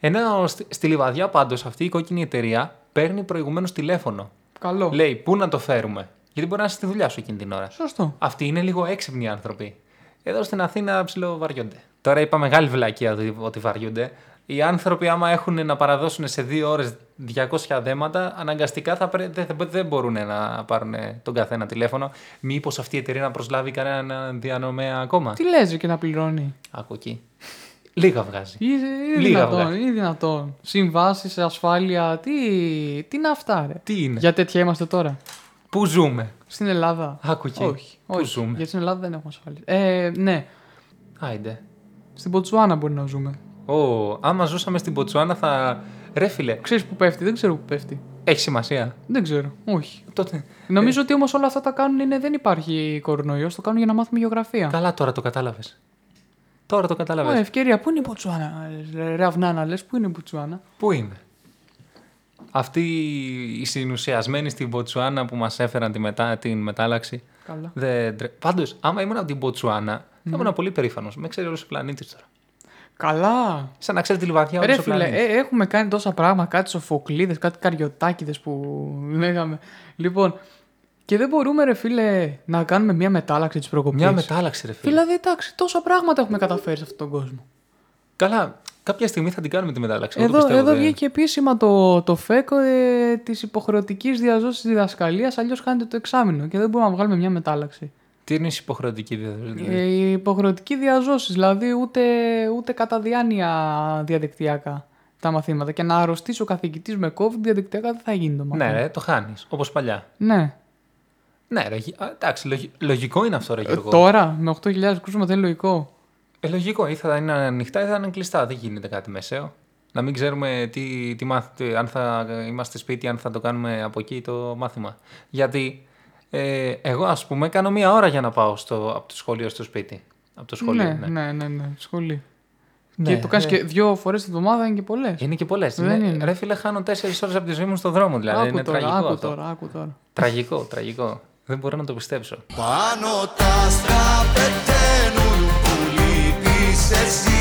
Speaker 2: Ενώ στη, στη λιβαδιά πάντως αυτή η κόκκινη εταιρεία παίρνει προηγουμένως τηλέφωνο.
Speaker 4: Καλό.
Speaker 2: Λέει πού να το φέρουμε. Γιατί μπορεί να είσαι στη δουλειά σου εκείνη την ώρα.
Speaker 4: Σωστό.
Speaker 2: Αυτοί είναι λίγο έξυπνοι άνθρωποι. Εδώ στην Αθήνα ψιλοβαριούνται. Τώρα είπα μεγάλη βλακία ότι- ότι βαριούνται. Οι άνθρωποι, άμα έχουν να παραδώσουν σε δύο ώρες 200 δέματα, αναγκαστικά θα πρέ... δεν, δεν μπορούν να πάρουν τον καθένα τηλέφωνο. Μήπως αυτή η εταιρεία να προσλάβει κανέναν διανομέα ακόμα;
Speaker 4: Τι λες και να πληρώνει;
Speaker 2: Άκου εκεί. Λίγα βγάζει.
Speaker 4: Ή, ή
Speaker 2: Λίγα
Speaker 4: δυνατόν,
Speaker 2: βγάζει.
Speaker 4: ή δυνατόν. Συμβάσεις, ασφάλεια, τι, τι είναι αυτά, ρε;
Speaker 2: Τι είναι;
Speaker 4: Για τέτοια είμαστε τώρα;
Speaker 2: Πού ζούμε;
Speaker 4: Στην Ελλάδα.
Speaker 2: Άκου εκεί.
Speaker 4: Όχι.
Speaker 2: Πού
Speaker 4: όχι.
Speaker 2: ζούμε;
Speaker 4: Γιατί στην Ελλάδα δεν έχουμε ασφάλεια. Ε, ναι.
Speaker 2: Άιντε.
Speaker 4: Στην Ποτσουάνα μπορεί να ζούμε.
Speaker 2: Ω, άμα ζούσαμε στην Ποτσουάνα θα. Ρε φίλε,
Speaker 4: Ξέρεις που πέφτει, δεν ξέρω που πέφτει.
Speaker 2: έχει σημασία;
Speaker 4: Δεν ξέρω. Όχι.
Speaker 2: Τότε.
Speaker 4: Νομίζω ότι όμως όλα αυτά τα κάνουν είναι δεν υπάρχει κορονοϊός. Το κάνουν για να μάθουμε γεωγραφία.
Speaker 2: Καλά τώρα το κατάλαβες. Τώρα το
Speaker 4: Ω,
Speaker 2: κατάλαβε.
Speaker 4: ευκαιρία, πού είναι η Μποτσουάνα, ρε, ρε Αυνάνα, λες, πού είναι η Μποτσουάνα.
Speaker 2: Πού είναι; Αυτοί οι συνουσιασμένοι στην Μποτσουάνα που μας έφεραν τη μετα... την μετάλλαξη.
Speaker 4: Καλά.
Speaker 2: Δεν... τρε- Πάντως, άμα ήμουν από την Μποτσουάνα, θα
Speaker 4: Ναι.
Speaker 2: ήμουν πολύ περήφανος. Με ξέρει όλος ο πλανήτης τώρα.
Speaker 4: Καλά.
Speaker 2: Σαν να ξέρει τη λιβαδιά όλο
Speaker 4: Ρε
Speaker 2: ο
Speaker 4: φίλε,
Speaker 2: πλανήτη.
Speaker 4: ε, έχουμε κάνει τόσα πράγματα, κάτι σοφοκλίδες, κάτι καριωτάκιδες που λέγαμε. Λοιπόν, και δεν μπορούμε ρε φίλε να κάνουμε μια μετάλλαξη της προκοπής.
Speaker 2: Μια μετάλλαξη, ρε φίλε.
Speaker 4: Δηλαδή, εντάξει, τόσα πράγματα έχουμε καταφέρει σε αυτόν τον κόσμο.
Speaker 2: Καλά, κάποια στιγμή θα την κάνουμε τη μετάλλαξη. εγώ το
Speaker 4: Εδώ,
Speaker 2: πιστεύω,
Speaker 4: εδώ
Speaker 2: δεν-
Speaker 4: βγήκε επίσημα το, το ΦΕΚΟ ε, της υποχρεωτικής διαζώσης διδασκαλίας, αλλιώς χάνεται το εξάμεινο και δεν μπορούμε να βγάλουμε μια μετάλλαξη.
Speaker 2: Τι είναι η υποχρεωτική διαδρομή.
Speaker 4: Ε, η υποχρεωτική διαζώση, δηλαδή ούτε, ούτε κατά διάνοια διαδικτυακά τα μαθήματα. Και να αρρωστήσει ο καθηγητής με COVID διαδικτυακά δεν θα γίνει το μάθημα.
Speaker 2: Ναι, ρε, το χάνεις. Όπως παλιά.
Speaker 4: Ναι.
Speaker 2: Ναι, ρε, γι- α, εντάξει, λογι- λογικό είναι αυτό, ρε
Speaker 4: Ε,
Speaker 2: Γιώργο.
Speaker 4: τώρα με 8.000 κρούσματα είναι λογικό.
Speaker 2: Ε, λογικό, ή θα είναι ανοιχτά ή θα είναι κλειστά. Δεν γίνεται κάτι μεσαίο. Να μην ξέρουμε τι, τι μάθ, τι- αν θα είμαστε σπίτι, αν θα το κάνουμε από εκεί το μάθημα. Γιατί ε, εγώ, ας πούμε, κάνω μία ώρα για να πάω στο, από το σχολείο στο σπίτι. Από το σχολείο,
Speaker 4: ναι,
Speaker 2: ναι.
Speaker 4: ναι, ναι, ναι, σχολή.
Speaker 2: Ναι,
Speaker 4: και το κάνεις
Speaker 2: ε.
Speaker 4: και δύο φορές τη βδομάδα είναι και πολλές.
Speaker 2: Είναι και πολλές.
Speaker 4: Δεν είναι.
Speaker 2: Ρε φίλε, χάνω τέσσερις ώρες από τη ζωή μου στον δρόμο. Δηλαδή
Speaker 4: άκου
Speaker 2: είναι
Speaker 4: τώρα,
Speaker 2: τραγικό
Speaker 4: άκου
Speaker 2: αυτό.
Speaker 4: τώρα, άκου τώρα.
Speaker 2: Τραγικό, τραγικό. Δεν μπορώ να το πιστέψω.
Speaker 8: Πάνω τα άστρα πεταίνουν που λείπεις εσύ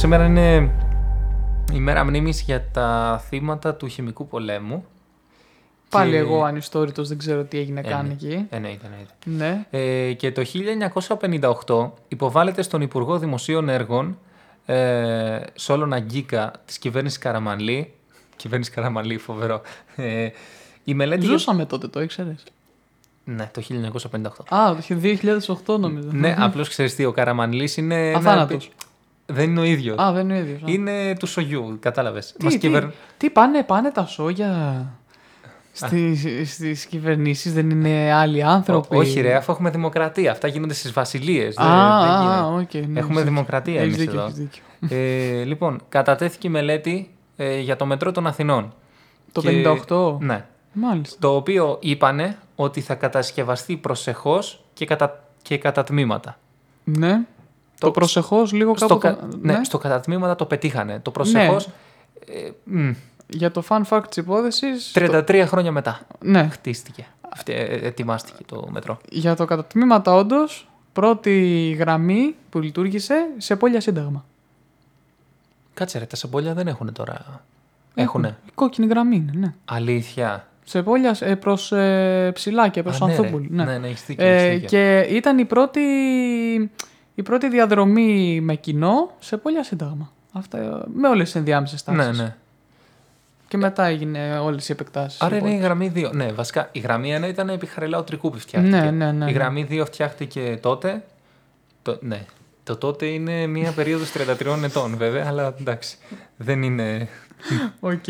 Speaker 2: σήμερα είναι η μέρα μνήμης για τα θύματα του χημικού πολέμου.
Speaker 4: Πάλι
Speaker 2: Και-
Speaker 4: εγώ ανιστόρητος δεν ξέρω τι έγινε καν
Speaker 2: ναι.
Speaker 4: εκεί.
Speaker 2: Εννοείται, εννοείται.
Speaker 4: Ναι.
Speaker 2: Ε, και το 1958 υποβάλλεται στον Υπουργό Δημοσίων Έργων ε, Σόλων Αγκίκα της κυβέρνησης Καραμανλή. Κυβέρνησης Καραμανλή, φοβερό. Ε, η μελέτη. για-
Speaker 4: Ζούσαμε τότε, το ήξερες;
Speaker 2: Ναι, το 1958.
Speaker 4: Α, το 2008 νομίζω.
Speaker 2: ναι, απλώς ξέρεις τι, ο Καραμανλής είναι. ένα-
Speaker 4: Αθάνατος.
Speaker 2: Δεν είναι ο ίδιος.
Speaker 4: Α, δεν είναι ο ίδιος. α.
Speaker 2: Είναι του Σογιού, κατάλαβες.
Speaker 4: Τι, τι, τι πάνε, πάνε τα σόγια στις, στις κυβερνήσεις, δεν είναι άλλοι άνθρωποι;
Speaker 2: Όχι, ρε, αφού έχουμε δημοκρατία. Αυτά γίνονται στις βασιλείες.
Speaker 4: Α, α, οκ, ναι,
Speaker 2: έχουμε
Speaker 4: έχεις
Speaker 2: δημοκρατία
Speaker 4: Έχεις
Speaker 2: εμείς
Speaker 4: δίκιο,
Speaker 2: εδώ.
Speaker 4: έχεις δίκιο.
Speaker 2: Ε, λοιπόν, κατατέθηκε η μελέτη ε, για το μετρό των Αθηνών.
Speaker 4: Το
Speaker 2: Και-
Speaker 4: 58.
Speaker 2: Ναι.
Speaker 4: Μάλιστα.
Speaker 2: Το οποίο είπανε ότι θα κατασκευαστεί προσεχώς και κατά, και κατά τμήματα.
Speaker 4: Ναι. Το,
Speaker 2: Το-
Speaker 4: προσεχώς λίγο
Speaker 2: Στο,
Speaker 4: κάπου...
Speaker 2: κα-
Speaker 4: το-
Speaker 2: ναι, στο κατά τμήματα το πετύχανε. Το προσεχώς ε, μ,
Speaker 4: Για το fun fact της υπόθεσης...
Speaker 2: 33 χρόνια μετά
Speaker 4: Ναι.
Speaker 2: χτίστηκε. Αυτή, ε, ετοιμάστηκε το μετρό.
Speaker 4: Για το κατατμήματα όντως, πρώτη γραμμή που λειτουργήσε σε πόλια σύνταγμα.
Speaker 2: Κάτσε ρε, τα σαμπόλια δεν έχουν τώρα. Έχουνε.
Speaker 4: Η κόκκινη γραμμή είναι, ναι.
Speaker 2: Αλήθεια.
Speaker 4: Σε πόλια ε, προς ε, ψηλά και προς
Speaker 2: Α, ναι, ρε.
Speaker 4: Ανθούπολη. Ναι,
Speaker 2: Ναι, ναι, έχεις δίκιο,
Speaker 4: Ε,
Speaker 2: έχεις δίκιο.
Speaker 4: και ήταν η πρώτη, η πρώτη διαδρομή με κοινό Σεπόλια Σύνταγμα. Αυτά, ε, με όλες τις ενδιάμεσες στάσεις.
Speaker 2: Ναι, ναι.
Speaker 4: Και μετά έγινε όλες οι επεκτάσεις.
Speaker 2: Άρα είναι η
Speaker 4: Λοιπόν.
Speaker 2: γραμμή 2. Ναι, βασικά η γραμμή 1 ήταν επί Χαριλάου Τρικούπη φτιάχτηκε.
Speaker 4: Ναι, ναι, ναι,
Speaker 2: Η
Speaker 4: ναι.
Speaker 2: γραμμή 2 φτιάχτηκε τότε. Το, ναι. Το τότε είναι μία περίοδος 33 ετών βέβαια, αλλά εντάξει. Δεν είναι.
Speaker 4: Οκ.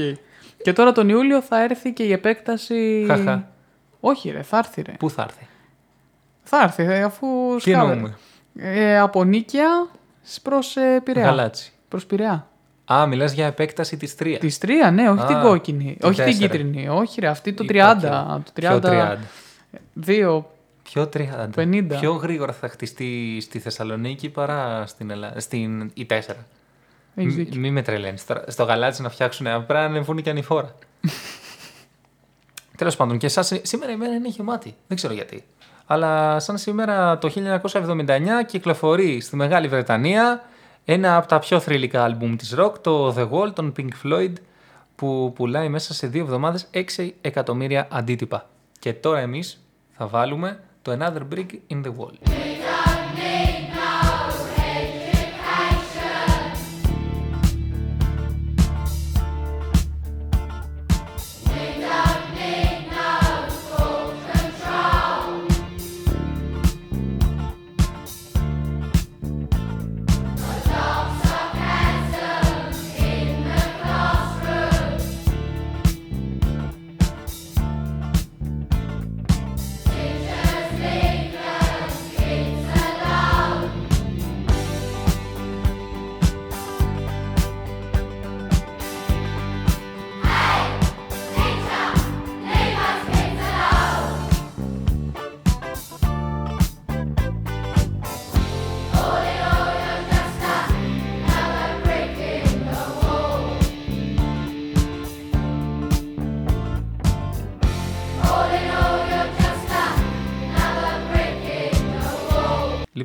Speaker 4: Και τώρα τον Ιούλιο θα έρθει και η επέκταση...
Speaker 2: Χαχα.
Speaker 4: Όχι ρε, θα έρθει ρε.
Speaker 2: Πού θα έρθει;
Speaker 4: Θα έρθει, ε, αφού
Speaker 2: Τι
Speaker 4: σκάβε.
Speaker 2: εννοούμε;
Speaker 4: Ε, από Νίκαια προς ε, Πειραιά.
Speaker 2: Γαλάτσι.
Speaker 4: Προς Πειραιά.
Speaker 2: Α, μιλάς για επέκταση της 3.
Speaker 4: Της 3, ναι, όχι
Speaker 2: Α,
Speaker 4: την κόκκινη.
Speaker 2: την
Speaker 4: όχι την
Speaker 2: τέσσερα.
Speaker 4: κίτρινη. Όχι, ρε, αυτή το 30.
Speaker 2: Είπα
Speaker 4: Το
Speaker 2: και- Ποιο
Speaker 4: 30.
Speaker 2: 30.
Speaker 4: Δύο.
Speaker 2: Πιο 30.
Speaker 4: 50.
Speaker 2: Πιο γρήγορα θα χτιστεί στη Θεσσαλονίκη παρά στην, Ελλάδα, στην η 4.
Speaker 4: Έχεις
Speaker 2: Μ-
Speaker 4: δίκιο.
Speaker 2: Μη με τρελαίνεις. Στο γαλάτσι να φτιάξουν πρέπει να ανεβούν και ανηφόρα. Τέλος πάντων, και εσάς, σήμερα η μέρα είναι γεμάτη. Δεν ξέρω γιατί. Αλλά σαν σήμερα το 1979 κυκλοφορεί στη Μεγάλη Βρετανία ένα από τα πιο θρηλυκά άλμπουμ της rock, το The Wall των Pink Floyd, που πουλάει μέσα σε δύο εβδομάδες 6 εκατομμύρια αντίτυπα. Και τώρα εμείς θα βάλουμε το Another Brick in the Wall.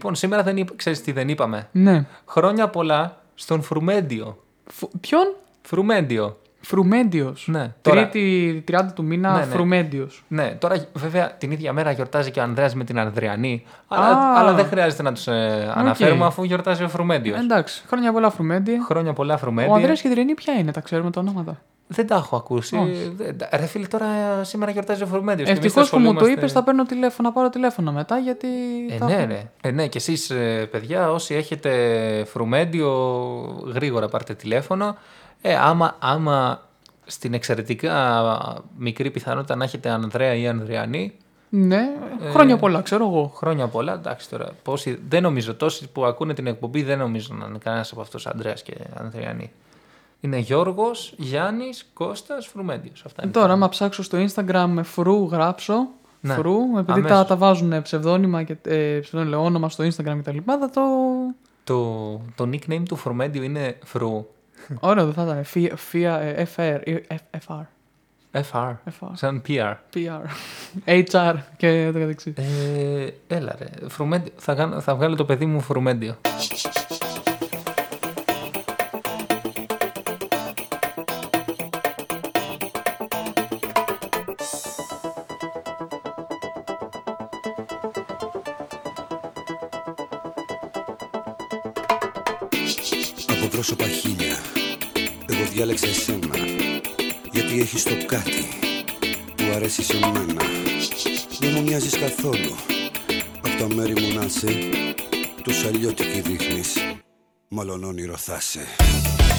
Speaker 2: Λοιπόν, σήμερα δεν είπα, ξέρεις τι δεν είπαμε;
Speaker 4: Ναι.
Speaker 2: Χρόνια πολλά στον Φρουμέντιο.
Speaker 4: Φου- Ποιον;
Speaker 2: Φρουμέντιο.
Speaker 4: Φρουμέντιος.
Speaker 2: Ναι. Τώρα-
Speaker 4: Τρίτη 30 του μήνα,
Speaker 2: Ναι, ναι.
Speaker 4: Φρουμέντιος.
Speaker 2: Ναι, τώρα βέβαια την ίδια μέρα γιορτάζει και ο Ανδρέας με την Ανδριανή. Αλλά,
Speaker 4: Α.
Speaker 2: αλλά δεν χρειάζεται να τους ε, αναφέρουμε αφού γιορτάζει ο Φρουμέντιος.
Speaker 4: Εντάξει, χρόνια πολλά Φρουμέντιο.
Speaker 2: Χρόνια πολλά Φρουμέντιο.
Speaker 4: Ο Ανδρέας και η Δρενή ποια είναι, τα ξέρουμε τα ονόματα.
Speaker 2: Δεν τα έχω ακούσει.
Speaker 4: Όχι.
Speaker 2: Δεν- Ρε φίλε, τώρα ε, σήμερα γιορτάζει ο Φρουμέντιος. και εμείς
Speaker 4: Ευτυχώς που μου το
Speaker 2: ασχολούμαστε-
Speaker 4: είπες, θα παίρνω τηλέφωνο, να πάρω τηλέφωνο μετά γιατί.
Speaker 2: Ε,
Speaker 4: θα
Speaker 2: ναι,
Speaker 4: έχω-
Speaker 2: ναι. Ε, ναι, και εσείς ε, παιδιά, όσοι έχετε φρουμέντιο, γρήγορα πάρτε τηλέφωνο. Ε, άμα, άμα στην εξαιρετικά μικρή πιθανότητα να έχετε Ανδρέα ή Ανδριανή,
Speaker 4: Ναι,
Speaker 2: Ε,
Speaker 4: χρόνια πολλά, ξέρω εγώ.
Speaker 2: χρόνια πολλά. Εντάξει τώρα, πόσοι, δεν νομίζω, τόσοι που ακούνε την εκπομπή δεν νομίζω να είναι κανένας από αυτούς Ανδρέας και Ανδριανή. Είναι Γιώργος, Γιάννης, Κώστας, Φρουμέντιος. Αυτά είναι.
Speaker 4: Τώρα, άμα ψάξω στο Instagram με φρου γράψω.
Speaker 2: Ναι,
Speaker 4: Φρου, επειδή
Speaker 2: αμέσως.
Speaker 4: τα, τα βάζουν ψευδόνυμα και ε, ψευδόνυμα, όνομα στο Instagram κτλ. Θα το.
Speaker 2: Το, το nickname του Φρουμέντιου είναι Φρου.
Speaker 4: Ωραίο, δεν θα ήταν. Φία, φία, ε, FR, ε, F- FR,
Speaker 2: FR.
Speaker 4: FR,
Speaker 2: Σαν PR.
Speaker 4: PR, HR και το καθεξής.
Speaker 2: Ε, έλα ρε. Φρουμέντιο. Θα, κάνω- θα βγάλω το παιδί μου φρουμέντιο.
Speaker 8: Εγώ διάλεξα εσένα Γιατί έχεις το κάτι Που αρέσει σε μένα. Δεν μου μοιάζεις καθόλου Απ' τα μέρη μου να είσαι Τους αλλιώτικη δείχνεις Μάλλον όνειρο θα σε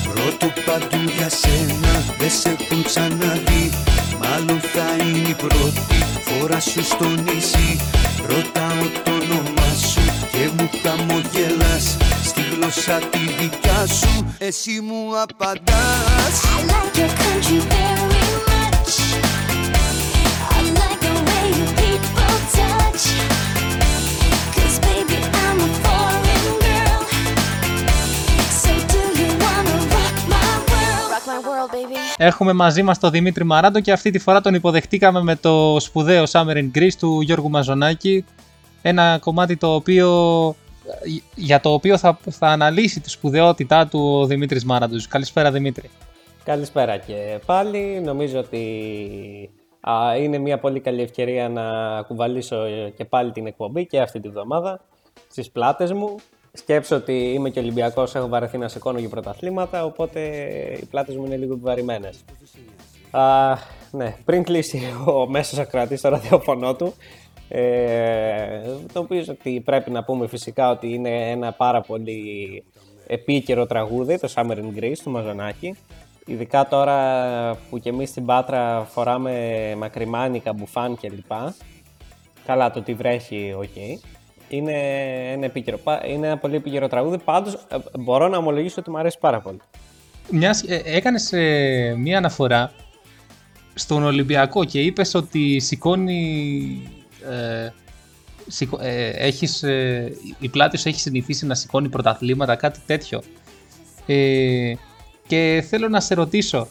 Speaker 8: Πρώτο παντού για σένα Δεν σε έχουν ξαναδεί Μάλλον θα είναι η πρώτη φορά σου στο νησί. Ρωτάω το όνομά σου και μου χαμογελάς Στη γλώσσα τη δικιά σου Εσύ μου απαντάς
Speaker 9: I like your country very much. I like the way you people touch. 'Cause baby, I'm a foreign girl. So do you wanna rock my world? Rock my world, baby.
Speaker 2: Έχουμε μαζί μας τον Δημήτρη Μαράντο και αυτή τη φορά τον υποδεχτήκαμε με το σπουδαίο Summer in Greece του Γιώργου Μαζονάκη. Ένα κομμάτι το οποίο, για το οποίο θα, θα αναλύσει τη σπουδαιότητά του ο Δημήτρης Μαράντος. Καλησπέρα Δημήτρη.
Speaker 10: Καλησπέρα και πάλι. Νομίζω ότι α, είναι μια πολύ καλή ευκαιρία να κουβαλήσω και πάλι την εκπομπή και αυτή τη βδομάδα στις πλάτες μου. Σκέψω ότι είμαι και Ολυμπιακός, έχω βαρεθεί να σηκώνω και πρωταθλήματα, οπότε οι πλάτες μου είναι λίγο επιβαρημένες. Α, ναι, πριν κλείσει ο μέσος ακροατής στο ραδιοφωνό του, ε, το οποίο ότι πρέπει να πούμε φυσικά ότι είναι ένα πάρα πολύ επίκαιρο τραγούδι, το Summer in Greece του Μαζονάκη. Ειδικά τώρα που και εμείς στην Πάτρα φοράμε μακριμάνικα, μπουφάν κλπ. Καλά το ότι βρέχει, οκ. Είναι ένα, επίκαιρο, πα- είναι ένα πολύ επίκαιρο τραγούδι. Πάντως ε, μπορώ να ομολογήσω ότι μου αρέσει πάρα πολύ.
Speaker 2: Μιας, ε, έκανες ε, μία αναφορά στον Ολυμπιακό και είπες ότι σηκώνει... Ε, σηκω- ε, έχεις, ε, η πλάτη σου έχει συνηθίσει να σηκώνει πρωταθλήματα, κάτι τέτοιο. Ε, και θέλω να σε ρωτήσω,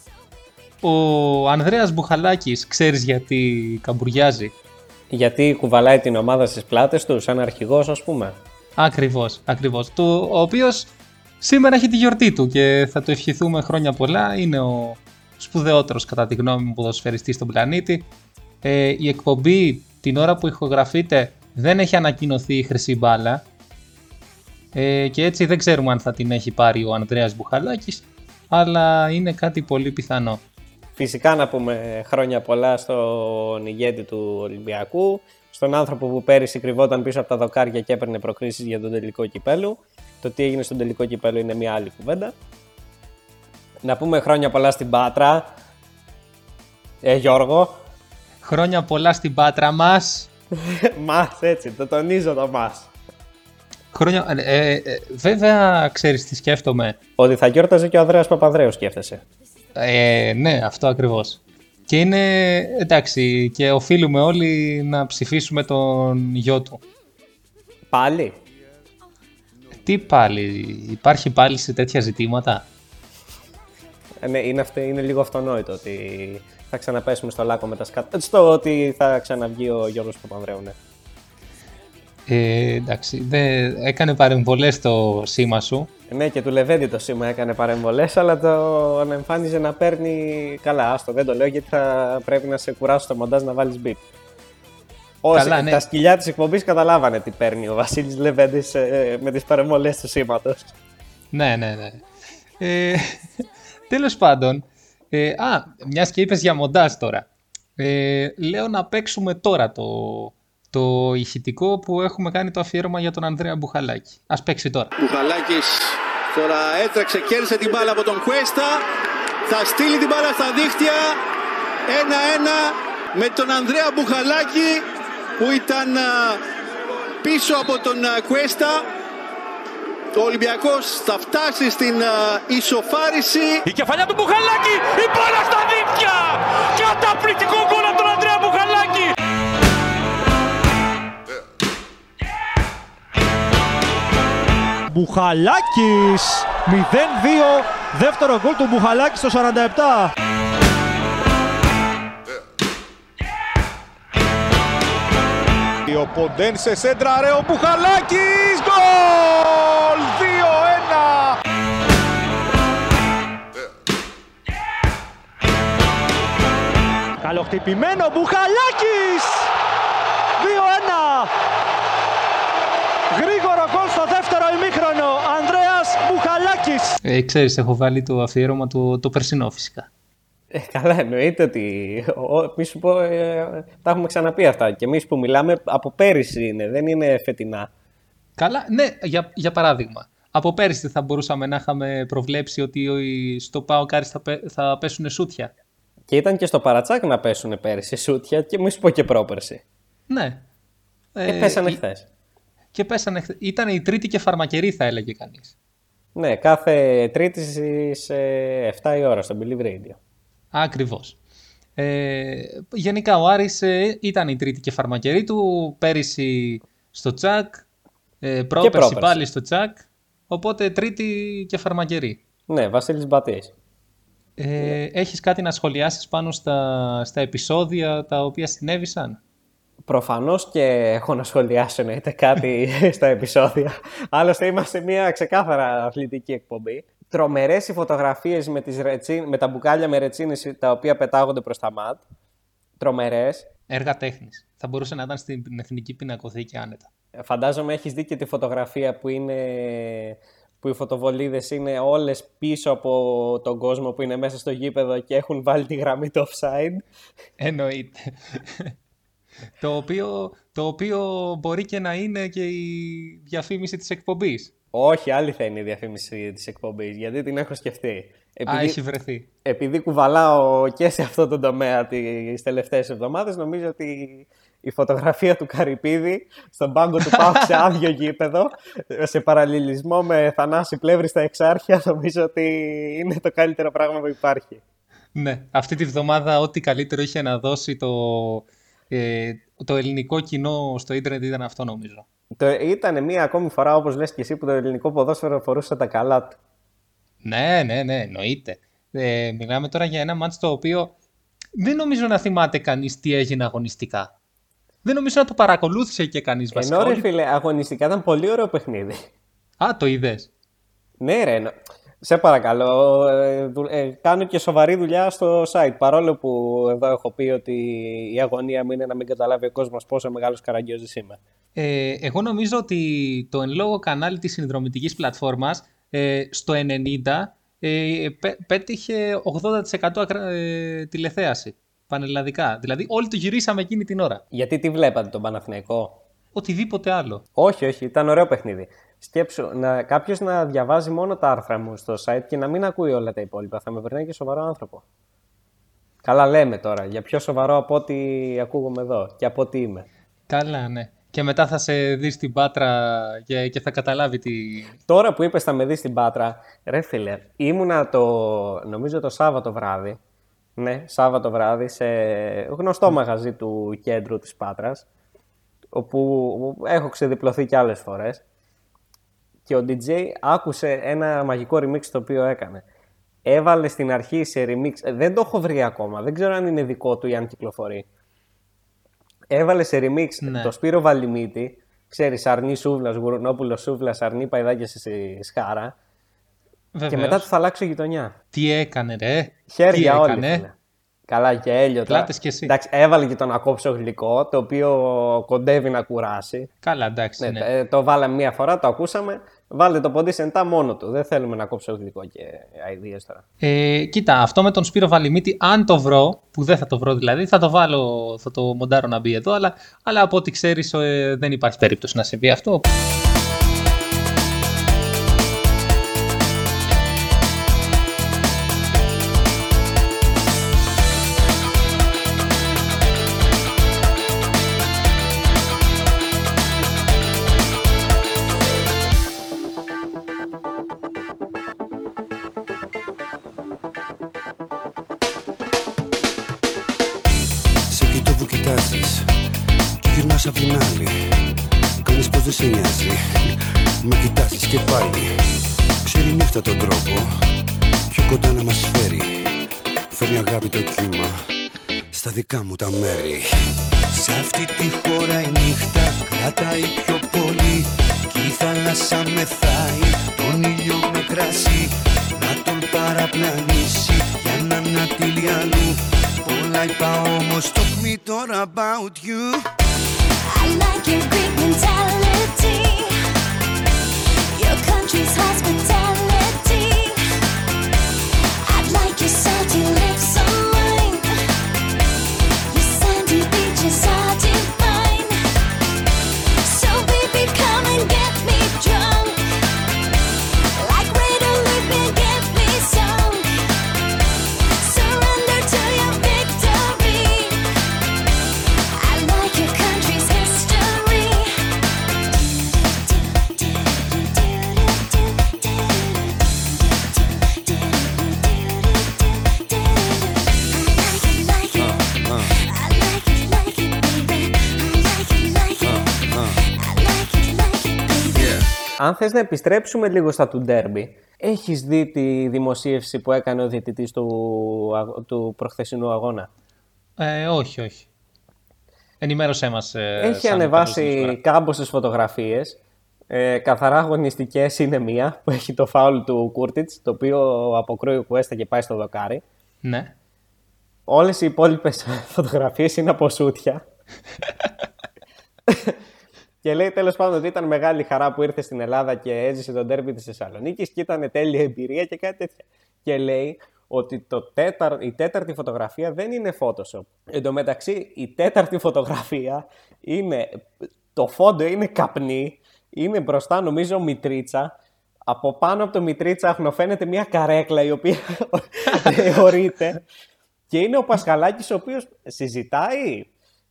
Speaker 2: ο Ανδρέας Μπουχαλάκης, ξέρεις γιατί καμπουριάζει;
Speaker 10: Γιατί κουβαλάει την ομάδα στις πλάτες του, σαν αρχηγός ας πούμε.
Speaker 2: Ακριβώς, ακριβώς. Του, ο οποίος σήμερα έχει τη γιορτή του και θα το ευχηθούμε χρόνια πολλά. Είναι ο σπουδαιότερος κατά τη γνώμη μου ποδοσφαιριστής στον πλανήτη. Ε, η εκπομπή την ώρα που ηχογραφείται δεν έχει ανακοινωθεί η χρυσή μπάλα. Ε, και έτσι δεν ξέρουμε αν θα την έχει πάρει ο Ανδρέας Μπουχαλάκης, αλλά είναι κάτι πολύ πιθανό.
Speaker 10: Φυσικά να πούμε χρόνια πολλά στον ηγέτη του Ολυμπιακού, στον άνθρωπο που πέρυσι κρυβόταν πίσω από τα δοκάρια και έπαιρνε προκρίσεις για τον τελικό κυπέλου. Το τι έγινε στον τελικό κυπέλου είναι μια άλλη κουβέντα. Να πούμε χρόνια πολλά στην Πάτρα. Ε, Γιώργο.
Speaker 2: Χρόνια πολλά στην Πάτρα μας.
Speaker 10: μας, έτσι, το τονίζω το μας.
Speaker 2: Χρόνια... Ε, ε, βέβαια, ξέρεις τι σκέφτομαι.
Speaker 10: Ότι θα γιόρταζε και ο Ανδρέας Παπανδρέου σκέφτεσαι.
Speaker 2: Ε, ναι, αυτό ακριβώς. Και είναι, εντάξει, και οφείλουμε όλοι να ψηφίσουμε τον γιο του.
Speaker 10: Πάλι;
Speaker 2: Τι πάλι, υπάρχει πάλι σε τέτοια ζητήματα;
Speaker 10: Ε, ναι, είναι, αυτό, είναι λίγο αυτονόητο ότι θα ξαναπέσουμε στο λάκκο με τα σκάτα. Στο ότι θα ξαναβγεί ο Γιώργος Παπανδρέου, ναι.
Speaker 2: Ε, εντάξει, δεν, έκανε παρεμβολές το σήμα σου.
Speaker 10: Ναι, και του Λεβέντη το σήμα έκανε παρεμβολές, αλλά το ανεμφάνιζε να παίρνει. Καλά, άστο, δεν το λέω γιατί θα πρέπει να σε κουράσω στο μοντάζ να βάλεις μπίπ. Όσοι,
Speaker 2: Καλά, ναι.
Speaker 10: Τα σκυλιά της εκπομπής καταλάβανε τι παίρνει ο Βασίλης Λεβέντης με τις παρεμβολές του σήματος.
Speaker 2: Ναι, ναι, ναι. Ε, τέλος πάντων, ε, α, μιας και είπες για μοντάζ τώρα. Ε, λέω να παίξουμε τώρα το, το ηχητικό που έχουμε κάνει το αφιέρωμα για τον Ανδρέα Μπουχαλάκη. Ας παίξει τώρα.
Speaker 11: Μπουχαλάκης τώρα έτρεξε, κέρδισε την μπάλα από τον Κουέστα. Θα στείλει την μπάλα στα δίχτυα. 1-1 με τον Ανδρέα Μπουχαλάκη που ήταν α, πίσω από τον α, Κουέστα. Ο Ολυμπιακός θα φτάσει στην α, ισοφάριση.
Speaker 12: Η κεφαλιά του Μπουχαλάκη, η μπάλα στα δίκτυα! Καταπληκτικό γκολ από τον Ανδρέα Μπουχαλάκη!
Speaker 13: Μπουχαλάκης 0-2 δεύτερο γκολ του Μπουχαλάκη στο 47
Speaker 14: Ο Ποντέν σε σέντρα, ρε, ο Μπουχαλάκης, γκολ!
Speaker 13: Καλοχτυπημένο Μπουχαλάκης 2-1 Γρήγορο γκολ στο δεύτερο ημίχρονο Ανδρέας Μπουχαλάκης
Speaker 2: Ε, ξέρεις, έχω βάλει το αφιέρωμα το, το περσινό φυσικά.
Speaker 10: Ε, καλά, εννοείται ότι. ο- Μη σου πω, ε, τα έχουμε ξαναπεί αυτά. Και εμείς που μιλάμε από πέρυσι είναι, δεν είναι φετινά.
Speaker 2: Καλά, ναι, για, για παράδειγμα. Από πέρυσι θα μπορούσαμε να είχαμε προβλέψει ότι ο- στο ΠΑΟ Κάρις θα, πέ- θα πέσουν σούτια.
Speaker 10: Και ήταν και στο παρατσάκ να πέσουν πέρυσι σούτια και μη σου πω και πρόπερσι.
Speaker 2: Ναι.
Speaker 10: Ε, πέσανε
Speaker 2: ε,
Speaker 10: χθες.
Speaker 2: Και πέσανε χθες. Ήταν η τρίτη και φαρμακερή θα έλεγε κανείς.
Speaker 10: Ναι, κάθε Τρίτη στις ε, 7 η ώρα στο Believe Radio.
Speaker 2: Ακριβώς. Ε, γενικά ο Άρης ε, ήταν η τρίτη και φαρμακερή του, πέρυσι στο τσακ, ε, πρόπερσι
Speaker 10: πρόπερσι.
Speaker 2: πάλι στο τσακ, οπότε τρίτη και φαρμακερή.
Speaker 10: Ναι, Βασίλης Μπατής.
Speaker 2: Ε, έχεις κάτι να σχολιάσεις πάνω στα, στα επεισόδια τα οποία συνέβησαν;
Speaker 10: Προφανώς και έχω να σχολιάσω εννοείται κάτι στα επεισόδια. Άλλωστε είμαστε μια ξεκάθαρα αθλητική εκπομπή. Τρομερές οι φωτογραφίες με, τις ρετσίν, με τα μπουκάλια με ρετσίνες τα οποία πετάγονται προς τα ματ. Τρομερές.
Speaker 2: Έργα τέχνης. Θα μπορούσε να ήταν στην Εθνική Πινακοθήκη άνετα.
Speaker 10: Φαντάζομαι έχεις δει και τη φωτογραφία που είναι που οι φωτοβολίδες είναι όλες πίσω από τον κόσμο που είναι μέσα στο γήπεδο και έχουν βάλει τη γραμμή του offside.
Speaker 2: Εννοείται. το, οποίο, το οποίο μπορεί και να είναι και η διαφήμιση της εκπομπής.
Speaker 10: Όχι, άλλη θα είναι η διαφήμιση της εκπομπής, γιατί την έχω σκεφτεί. επειδή,
Speaker 2: έχει βρεθεί.
Speaker 10: επειδή κουβαλάω και σε αυτό το τομέα τις τελευταίες εβδομάδες, νομίζω ότι η φωτογραφία του Καρυπίδη στον πάγκο του Πάου σε άδειο γήπεδο, σε παραλληλισμό με Θανάση Πλεύρη στα εξάρχεια, νομίζω ότι είναι το καλύτερο πράγμα που υπάρχει.
Speaker 2: Ναι, αυτή τη βδομάδα ό,τι καλύτερο είχε να δώσει το, ε, το ελληνικό κοινό στο ίντερνετ ήταν αυτό νομίζω.
Speaker 10: Το, ήταν μία ακόμη φορά, όπως λες και εσύ, που το ελληνικό ποδόσφαιρο φορούσε τα καλά του.
Speaker 2: Ναι, ναι, ναι, εννοείται. Ε, μιλάμε τώρα για ένα μάτς το οποίο δεν νομίζω να θυμάται κανείς τι έγινε αγωνιστικά. Δεν νομίζω να το παρακολούθησε και κανείς βασικά.
Speaker 10: Ενώ ρε
Speaker 2: Όλοι-
Speaker 10: φίλε, αγωνιστικά ήταν πολύ ωραίο παιχνίδι.
Speaker 2: Α, το είδες.
Speaker 10: Ναι, ρε. νο- Σε παρακαλώ, ε, δου- ε, κάνω και σοβαρή δουλειά στο site. Παρόλο που εδώ έχω πει ότι η αγωνία μου είναι να μην καταλάβει ο κόσμος πόσο μεγάλος καραγκιόζης είμαι.
Speaker 2: Ε, εγώ νομίζω ότι το εν λόγω κανάλι της συνδρομητικής πλατφόρμας ε, στο 90 ε, πέ- πέτυχε 80% ακρα- ε, τηλεθέαση πανελλαδικά. Δηλαδή όλοι το γυρίσαμε εκείνη την ώρα.
Speaker 10: Γιατί τι βλέπατε τον Παναθηναϊκό;
Speaker 2: Οτιδήποτε άλλο.
Speaker 10: Όχι, όχι, ήταν ωραίο παιχνίδι. Σκέψου, να, κάποιος να διαβάζει μόνο τα άρθρα μου στο site και να μην ακούει όλα τα υπόλοιπα. Θα με περνάει και σοβαρό άνθρωπο. Καλά λέμε τώρα, για πιο σοβαρό από ό,τι ακούγομαι εδώ και από ό,τι είμαι.
Speaker 2: Καλά, ναι. Και μετά θα σε δει στην Πάτρα και, και θα καταλάβει τι...
Speaker 10: Τώρα που είπες θα με δεις στην Πάτρα, ρε φίλε, ήμουνα το, νομίζω το Σάββατο βράδυ, ναι, Σάββατο βράδυ, σε γνωστό μαγαζί του κέντρου της Πάτρας, όπου έχω ξεδιπλωθεί κι άλλες φορές και ο DJ άκουσε ένα μαγικό remix το οποίο έκανε. Έβαλε στην αρχή σε remix, ε, δεν το έχω βρει ακόμα, δεν ξέρω αν είναι δικό του ή αν κυκλοφορεί. Έβαλε σε remix
Speaker 2: Ναι.
Speaker 10: το Σπύρο Βαλιμίτη, ξέρεις, Αρνή Σούβλας, Γουρουνόπουλος Σούβλας, Αρνή Παϊδάκια στη Σχάρα και
Speaker 2: Βεβαίως.
Speaker 10: μετά του θα αλλάξω γειτονιά.
Speaker 2: Τι έκανε ρε,
Speaker 10: Χέρια
Speaker 2: τι
Speaker 10: όλοι,
Speaker 2: έκανε;
Speaker 10: φίλε. Καλά, γέλιο. τώρα.
Speaker 2: Πλάτες κι εσύ.
Speaker 10: Εντάξει, έβαλε και το να κόψω γλυκό, το οποίο κοντεύει να κουράσει.
Speaker 2: Καλά, εντάξει, ναι.
Speaker 10: ε, το βάλαμε μία φορά, το ακούσαμε. Βάλτε το ποντί σεντά μόνο του. Δεν θέλουμε να κόψω γλυκό και αηδίες τώρα.
Speaker 2: Ε, κοίτα, αυτό με τον Σπύρο Βαλιμίτη, αν το βρω, που δεν θα το βρω δηλαδή, θα το βάλω, θα το μοντάρω να μπει εδώ, αλλά, αλλά από ό,τι ξέρεις ε, δεν υπάρχει περίπτωση να συμβεί αυτό.
Speaker 8: Φέρνει αγάπη το κύμα Στα δικά μου τα μέρη. Σε αυτή τη χώρα η νύχτα Κρατάει πιο πολύ Κι η θάλασσα μεθάει Τον ήλιο με κρασί Να τον παραπλανήσει Για να ανατείλει αλλού. Πολλά είπα όμως Talk me τώρα about you.
Speaker 9: I like your Greek mentality, your country's hospitality. to live some
Speaker 10: Αν θες να επιστρέψουμε λίγο στα του ντέρμπι, έχεις δει τη δημοσίευση που έκανε ο διαιτητής του, αγ- του προχθεσινού αγώνα;
Speaker 2: Ε, όχι, όχι. Ενημέρωσέ μας. ε,
Speaker 10: Έχει
Speaker 2: σαν
Speaker 10: ανεβάσει
Speaker 2: καλός
Speaker 10: κάμποσες φωτογραφίες. Ε, καθαρά αγωνιστικές είναι μία που έχει το φάουλ του Κούρτιτς, το οποίο αποκρούει ο Κουέστα και πάει στο δοκάρι.
Speaker 2: Ναι.
Speaker 10: Όλες οι υπόλοιπες φωτογραφίες είναι από σούτια. και λέει τέλος πάντων ότι ήταν μεγάλη χαρά που ήρθε στην Ελλάδα και έζησε τον τέρμπι της Θεσσαλονίκης και ήταν τέλεια εμπειρία και κάτι τέτοια. Και λέει ότι το τέταρ, η τέταρτη φωτογραφία δεν είναι Photoshop. Εν τω μεταξύ, η τέταρτη φωτογραφία είναι. Το φόντο είναι καπνί, είναι μπροστά νομίζω μητρίτσα. από πάνω από το Μητρίτσα φαίνεται μια καρέκλα η οποία θεωρείται και είναι ο Πασχαλάκης ο οποίος συζητάει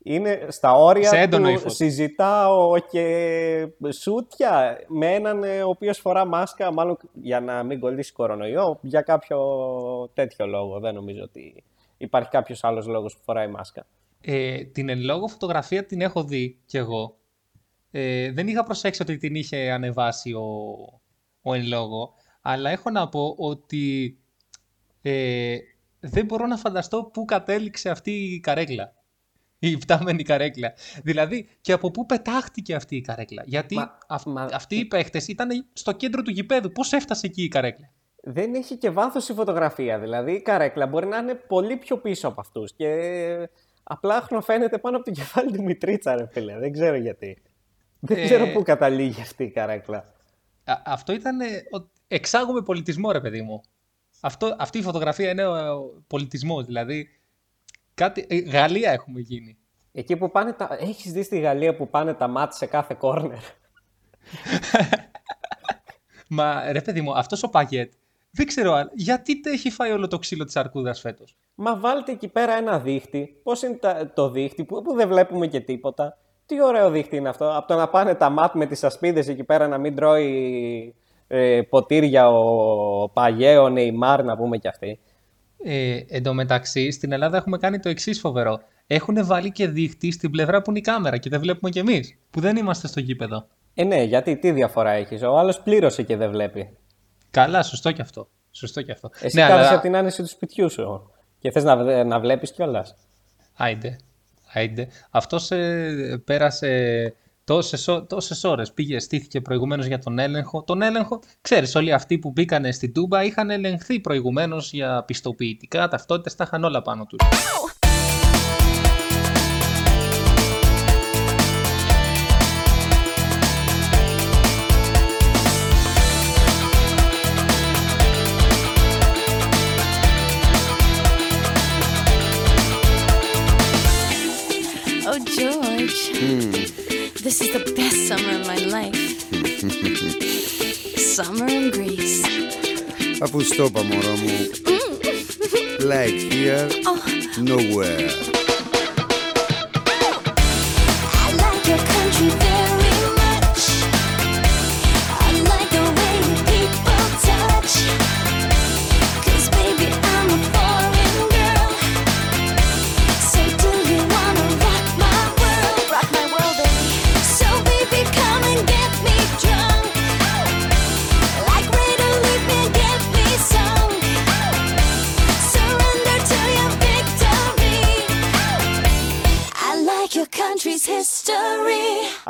Speaker 10: είναι στα όρια
Speaker 2: Σε έντονο
Speaker 10: του
Speaker 2: ύφος.
Speaker 10: συζητάω και σούτια με έναν ε, ο οποίος φορά μάσκα μάλλον για να μην κολλήσει κορονοϊό για κάποιο τέτοιο λόγο δεν νομίζω ότι υπάρχει κάποιος άλλος λόγος που φοράει μάσκα
Speaker 2: Ε, την εν λόγω φωτογραφία την έχω δει κι εγώ. Ε, δεν είχα προσέξει ότι την είχε ανεβάσει ο, ο εν λόγω, αλλά έχω να πω ότι ε, δεν μπορώ να φανταστώ πού κατέληξε αυτή η καρέκλα. Η πτάμενη καρέκλα. Δηλαδή, και από πού πετάχτηκε αυτή η καρέκλα; Γιατί αυ- αυτοί οι παίχτες ήταν στο κέντρο του γηπέδου. Πώς έφτασε εκεί η καρέκλα;
Speaker 10: δεν έχει και βάθος η φωτογραφία δηλαδή η καρέκλα μπορεί να είναι πολύ πιο πίσω από αυτούς και απλά χνοφαίνεται πάνω από το κεφάλι του Μητρίτσα ρε φίλε δεν ξέρω γιατί δεν
Speaker 2: Ε,
Speaker 10: ξέρω πού καταλήγει αυτή η καρέκλα
Speaker 2: Α- αυτό ήταν. ε, ο- Εξάγουμε πολιτισμό, ρε παιδί μου. Αυτό, αυτή η φωτογραφία είναι ο πολιτισμός. Δηλαδή, κάτι, ε, Γαλλία έχουμε γίνει.
Speaker 10: Εκεί που πάνε τα... Έχεις δει στη Γαλλία που πάνε τα μάτια σε κάθε κόρνερ.
Speaker 2: Μα ρε παιδί μου, αυτός ο Παγιέτ δεν ξέρω αν- γιατί το έχει φάει όλο το ξύλο της αρκούδας φέτος;
Speaker 10: Μα βάλτε εκεί πέρα ένα δίχτυ. Πώς είναι τα- το δίχτυ που, που δεν βλέπουμε και τίποτα. Τι ωραίο δίχτυ είναι αυτό. Από το να πάνε τα μάτ με τις ασπίδες εκεί πέρα να μην τρώει ε, ποτήρια ο Παγέ, ο Νεϊμάρ να πούμε κι αυτοί.
Speaker 2: Ε, εν τω μεταξύ, στην Ελλάδα έχουμε κάνει το εξής φοβερό. Έχουν βάλει και δίχτυ στην πλευρά που είναι η κάμερα και δεν βλέπουμε κι εμείς, που δεν είμαστε στο γήπεδο.
Speaker 10: Ε, ναι, γιατί τι διαφορά έχεις; Ο άλλος πλήρωσε και δεν βλέπει.
Speaker 2: Καλά, σωστό κι αυτό. Σωστό κι αυτό.
Speaker 10: Εσύ
Speaker 2: Ναι,
Speaker 10: κάθεσαι
Speaker 2: αλλά-
Speaker 10: από την άνεση του σπιτιού σου και θες να, βε- να βλέπεις κιόλας.
Speaker 2: Άιντε. Άιντε. Αυτός ε, πέρασε τόσες, ώ- τόσες ώρες. Πήγε, στήθηκε προηγουμένως για τον έλεγχο. Τον έλεγχο, ξέρεις, όλοι αυτοί που μπήκανε στην Τούμπα είχαν ελεγχθεί προηγουμένως για πιστοποιητικά, ταυτότητες, τα είχαν όλα πάνω τους.
Speaker 9: Oh,
Speaker 8: Αφού στο είπα μωρό μου Like here, nowhere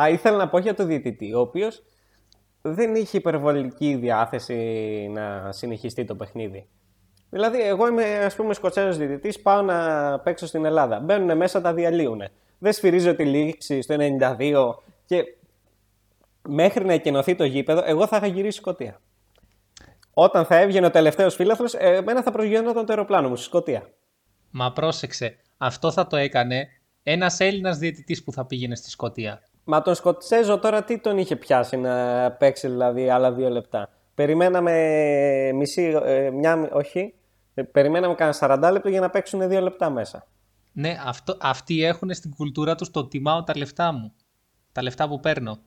Speaker 10: Α, ήθελα να πω για το διαιτητή, ο οποίος δεν είχε υπερβολική διάθεση να συνεχιστεί το παιχνίδι. Δηλαδή, εγώ είμαι ας πούμε Σκοτσέζο διαιτητής, πάω να παίξω στην Ελλάδα. Μπαίνουν μέσα, τα διαλύουν. Δεν σφυρίζω τη λήξη στο 92 και μέχρι να εκενωθεί το γήπεδο, εγώ θα είχα γυρίσει Σκωτία. Όταν θα έβγαινε ο τελευταίος φίλαθρο, εμένα θα προσγειωνόταν το αεροπλάνο μου στη Σκωτία.
Speaker 2: Μα πρόσεξε, αυτό θα το έκανε ένας Έλληνας διαιτητής που θα πήγαινε στη Σκωτία.
Speaker 10: Μα τον Σκοτσέζο τώρα τι τον είχε πιάσει να παίξει δηλαδή άλλα δύο λεπτά; Περιμέναμε μισή, ε, μια, όχι, ε, περιμέναμε κανένα 40 λεπτό για να παίξουν δύο λεπτά μέσα.
Speaker 2: Ναι, αυτό, αυτοί έχουν στην κουλτούρα τους το τιμάω τα λεφτά μου. Τα λεφτά που παίρνω.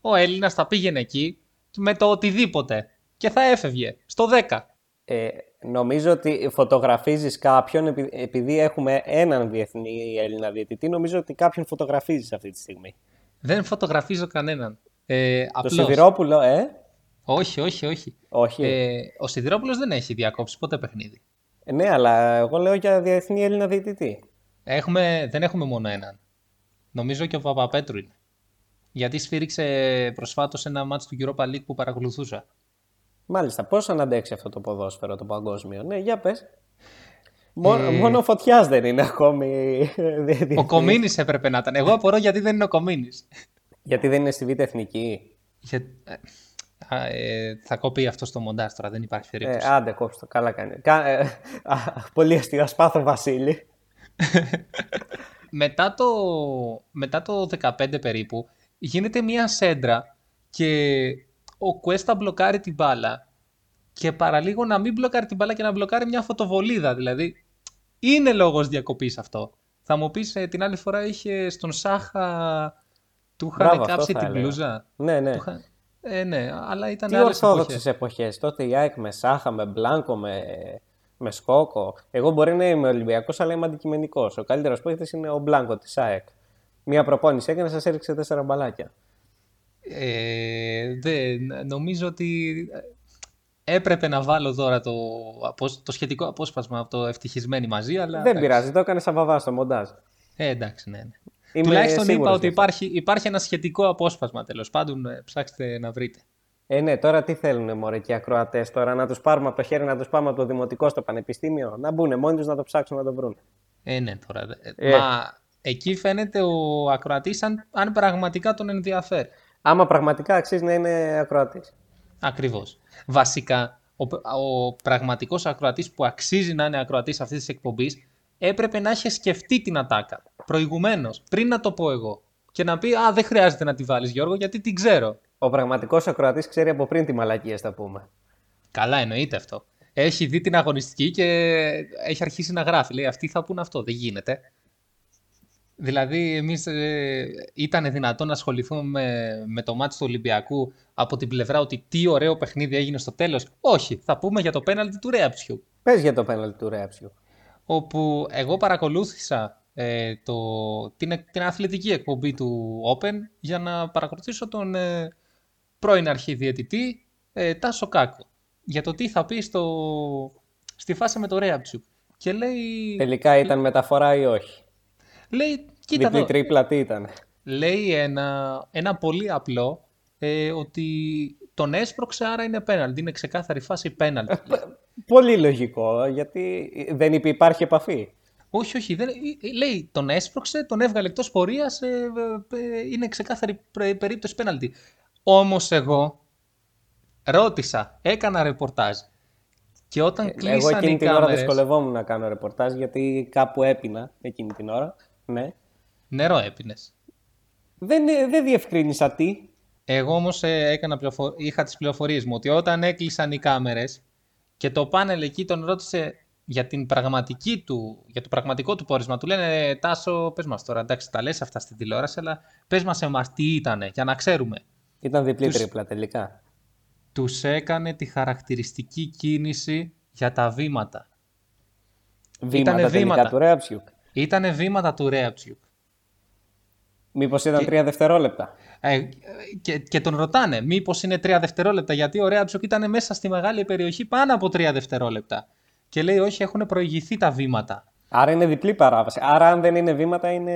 Speaker 2: Ο Έλληνας θα πήγαινε εκεί με το οτιδήποτε και θα έφευγε στο 10.
Speaker 10: Ε, νομίζω ότι φωτογραφίζεις κάποιον επει- επειδή έχουμε έναν διεθνή Έλληνα διαιτητή, νομίζω ότι κάποιον φωτογραφίζεις αυτή τη στιγμή.
Speaker 2: Δεν φωτογραφίζω κανέναν. Ε,
Speaker 10: Το
Speaker 2: απλώς.
Speaker 10: Σιδηρόπουλο, ε,
Speaker 2: Όχι, όχι, όχι.
Speaker 10: όχι.
Speaker 2: Ε, ο Σιδηρόπουλος δεν έχει διακόψει ποτέ παιχνίδι.
Speaker 10: Ε, ναι, αλλά εγώ λέω για διεθνή Έλληνα διαιτητή.
Speaker 2: Έχουμε, δεν έχουμε μόνο έναν. Νομίζω και ο Παπαπέτρου είναι. Γιατί σφύριξε προσφάτως ένα μάτς του Europa League που παρακολουθούσα.
Speaker 10: Μάλιστα, πώς να αντέξει αυτό το ποδόσφαιρο το παγκόσμιο. Ναι, για πες. Μόνο,
Speaker 2: Ε,
Speaker 10: μόνο ο Φωτιάς δεν είναι ακόμη διαιτητής.
Speaker 2: Ο Κομίνης έπρεπε να ήταν. Εγώ απορώ γιατί δεν είναι ο Κομίνης.
Speaker 10: Γιατί δεν είναι στη Β' Εθνική.
Speaker 2: Για... ε, α, ε, θα κοπεί αυτό στο μοντάζ τώρα, δεν υπάρχει περίπτωση.
Speaker 10: Ε, άντε, κόψτε το. Καλά κάνει. Κα- ε, α, πολύ αστείο. Ασπάθο Βασίλη.
Speaker 2: μετά, το, μετά το 15 περίπου γίνεται μια σέντρα και ο Κουέστα μπλοκάρει την μπάλα και παραλίγο να μην μπλοκάρει την μπάλα και να μπλοκάρει μια φωτοβολίδα. Δηλαδή, είναι λόγος διακοπής αυτό. Θα μου πεις ε, την άλλη φορά είχε στον Σάχα του είχαν
Speaker 10: Μπράβο, αυτό
Speaker 2: κάψει
Speaker 10: θα
Speaker 2: την
Speaker 10: έλεγα.
Speaker 2: πλούζα.
Speaker 10: Ναι, ναι.
Speaker 2: Του είχαν- Ε, ναι, αλλά ήταν
Speaker 10: Τι
Speaker 2: άλλες
Speaker 10: ορθόδοξες
Speaker 2: εποχές.
Speaker 10: εποχές. Τότε η ΑΕΚ με Σάχα, με Μπλάνκο, με, με Σκόκο. Εγώ μπορεί να είμαι Ολυμπιακός, αλλά είμαι αντικειμενικός. Ο καλύτερος παίκτης είναι ο Μπλάνκο της ΑΕΚ. Μία προπόνηση έκανε, σας έριξε τέσσερα μπαλάκια.
Speaker 2: Ε, δεν, νομίζω ότι ε, έπρεπε να βάλω τώρα το, απόσ- το σχετικό απόσπασμα από το ευτυχισμένοι μαζί, αλλά...
Speaker 10: Δεν
Speaker 2: εντάξει.
Speaker 10: πειράζει, το έκανε σαν βαβά στο μοντάζ.
Speaker 2: Ε, εντάξει, ναι, ναι.
Speaker 10: Είμαι
Speaker 2: Τουλάχιστον είπα
Speaker 10: σίγουρος
Speaker 2: ότι
Speaker 10: γι' αυτό.
Speaker 2: υπάρχει, υπάρχει ένα σχετικό απόσπασμα τέλος πάντων. ε, Ψάξτε να βρείτε.
Speaker 10: Ε, ναι, τώρα τι θέλουν μωρέ και οι ακροατές τώρα, να τους πάρουμε από το χέρι, να τους πάμε από το δημοτικό στο πανεπιστήμιο, να μπουν μόνοι τους να το ψάξουν να το βρουν.
Speaker 2: Ε, ναι, τώρα. δε-
Speaker 10: Ε.
Speaker 2: Μα εκεί φαίνεται ο ακροατής αν, αν πραγματικά τον ενδιαφέρει.
Speaker 10: Άμα πραγματικά αξίζει να είναι ακροατής.
Speaker 2: Ακριβώς. Βασικά, ο, ο πραγματικός ακροατής που αξίζει να είναι ακροατής αυτής της εκπομπής έπρεπε να έχει σκεφτεί την ατάκα προηγουμένως, πριν να το πω εγώ. Και να πει, α, δεν χρειάζεται να τη βάλεις Γιώργο, γιατί την ξέρω.
Speaker 10: Ο πραγματικός ακροατής ξέρει από πριν τι μαλακίε θα πούμε.
Speaker 2: Καλά, εννοείται αυτό. Έχει δει την αγωνιστική και έχει αρχίσει να γράφει. Λέει, αυτοί θα πούν αυτό. Δεν γίνεται. Δηλαδή, εμείς ε, ήταν δυνατόν να ασχοληθούμε με, με το μάτι του Ολυμπιακού από την πλευρά ότι τι ωραίο παιχνίδι έγινε στο τέλος. Όχι, θα πούμε για το πέναλτι του Ρέαψιου.
Speaker 10: Πες για το πέναλτι του Ρέαψιου.
Speaker 2: Όπου εγώ παρακολούθησα ε, το, την, την αθλητική εκπομπή του Open για να παρακολουθήσω τον ε, πρώην αρχιδιαιτητή ε, Τάσο Κάκο για το τι θα πει στο, στη φάση με το Ρέαψιου. Και λέει,
Speaker 10: Τελικά ήταν μεταφορά ή όχι;
Speaker 2: Λέει κοίτα
Speaker 10: Διπλή
Speaker 2: εδώ,
Speaker 10: τρίπλα τι ήταν.
Speaker 2: λέει ένα, ένα πολύ απλό ε, ότι τον έσπρωξε άρα είναι πέναλτι. Είναι ξεκάθαρη φάση πέναλτι.
Speaker 10: Πολύ λογικό, γιατί δεν είπε υπάρχει επαφή.
Speaker 2: Όχι, όχι. Δεν, ε, λέει, τον έσπρωξε, τον έβγαλε εκτός πορείας, ε, ε, ε, είναι ξεκάθαρη πρε- περίπτωση πέναλτι. Όμως εγώ ρώτησα, έκανα ρεπορτάζ και όταν
Speaker 10: Εγώ
Speaker 2: κλείσαν
Speaker 10: εκείνη
Speaker 2: οι
Speaker 10: την ώρα
Speaker 2: κάμερες...
Speaker 10: δυσκολευόμουν να κάνω ρεπορτάζ, γιατί κάπου έπινα εκείνη την ώρα. Ναι.
Speaker 2: Νερό έπινες.
Speaker 10: Δεν, δεν διευκρίνησα τι.
Speaker 2: Εγώ όμως ε, έκανα πληροφο... είχα τις πληροφορίες μου ότι όταν έκλεισαν οι κάμερες και το πάνελ εκεί τον ρώτησε για, την πραγματική του, για το πραγματικό του πόρισμα. Του λένε Τάσο, πες μας τώρα, εντάξει τα λες αυτά στην τηλεόραση, αλλά πες μας εμάς τι ήτανε, για να ξέρουμε.
Speaker 10: Ήταν διπλή
Speaker 2: Τους-
Speaker 10: τρίπλα τελικά.
Speaker 2: Τους έκανε τη χαρακτηριστική κίνηση για τα βήματα.
Speaker 10: Βήματα
Speaker 2: Ήτανε
Speaker 10: τελικά
Speaker 2: βήματα.
Speaker 10: του Ρέαψιουκ.
Speaker 2: Ήτανε βήματα του Ρέαψιουκ.
Speaker 10: Μήπως ήταν
Speaker 2: Και-
Speaker 10: τρία δευτερόλεπτα;
Speaker 2: Ε, και, και τον ρωτάνε μήπως είναι τρία δευτερόλεπτα γιατί ο Ρέαψιουκ ήταν μέσα στη μεγάλη περιοχή πάνω από τρία δευτερόλεπτα. Και λέει όχι έχουν προηγηθεί τα βήματα.
Speaker 10: Άρα είναι διπλή παράβαση. Άρα αν δεν είναι βήματα είναι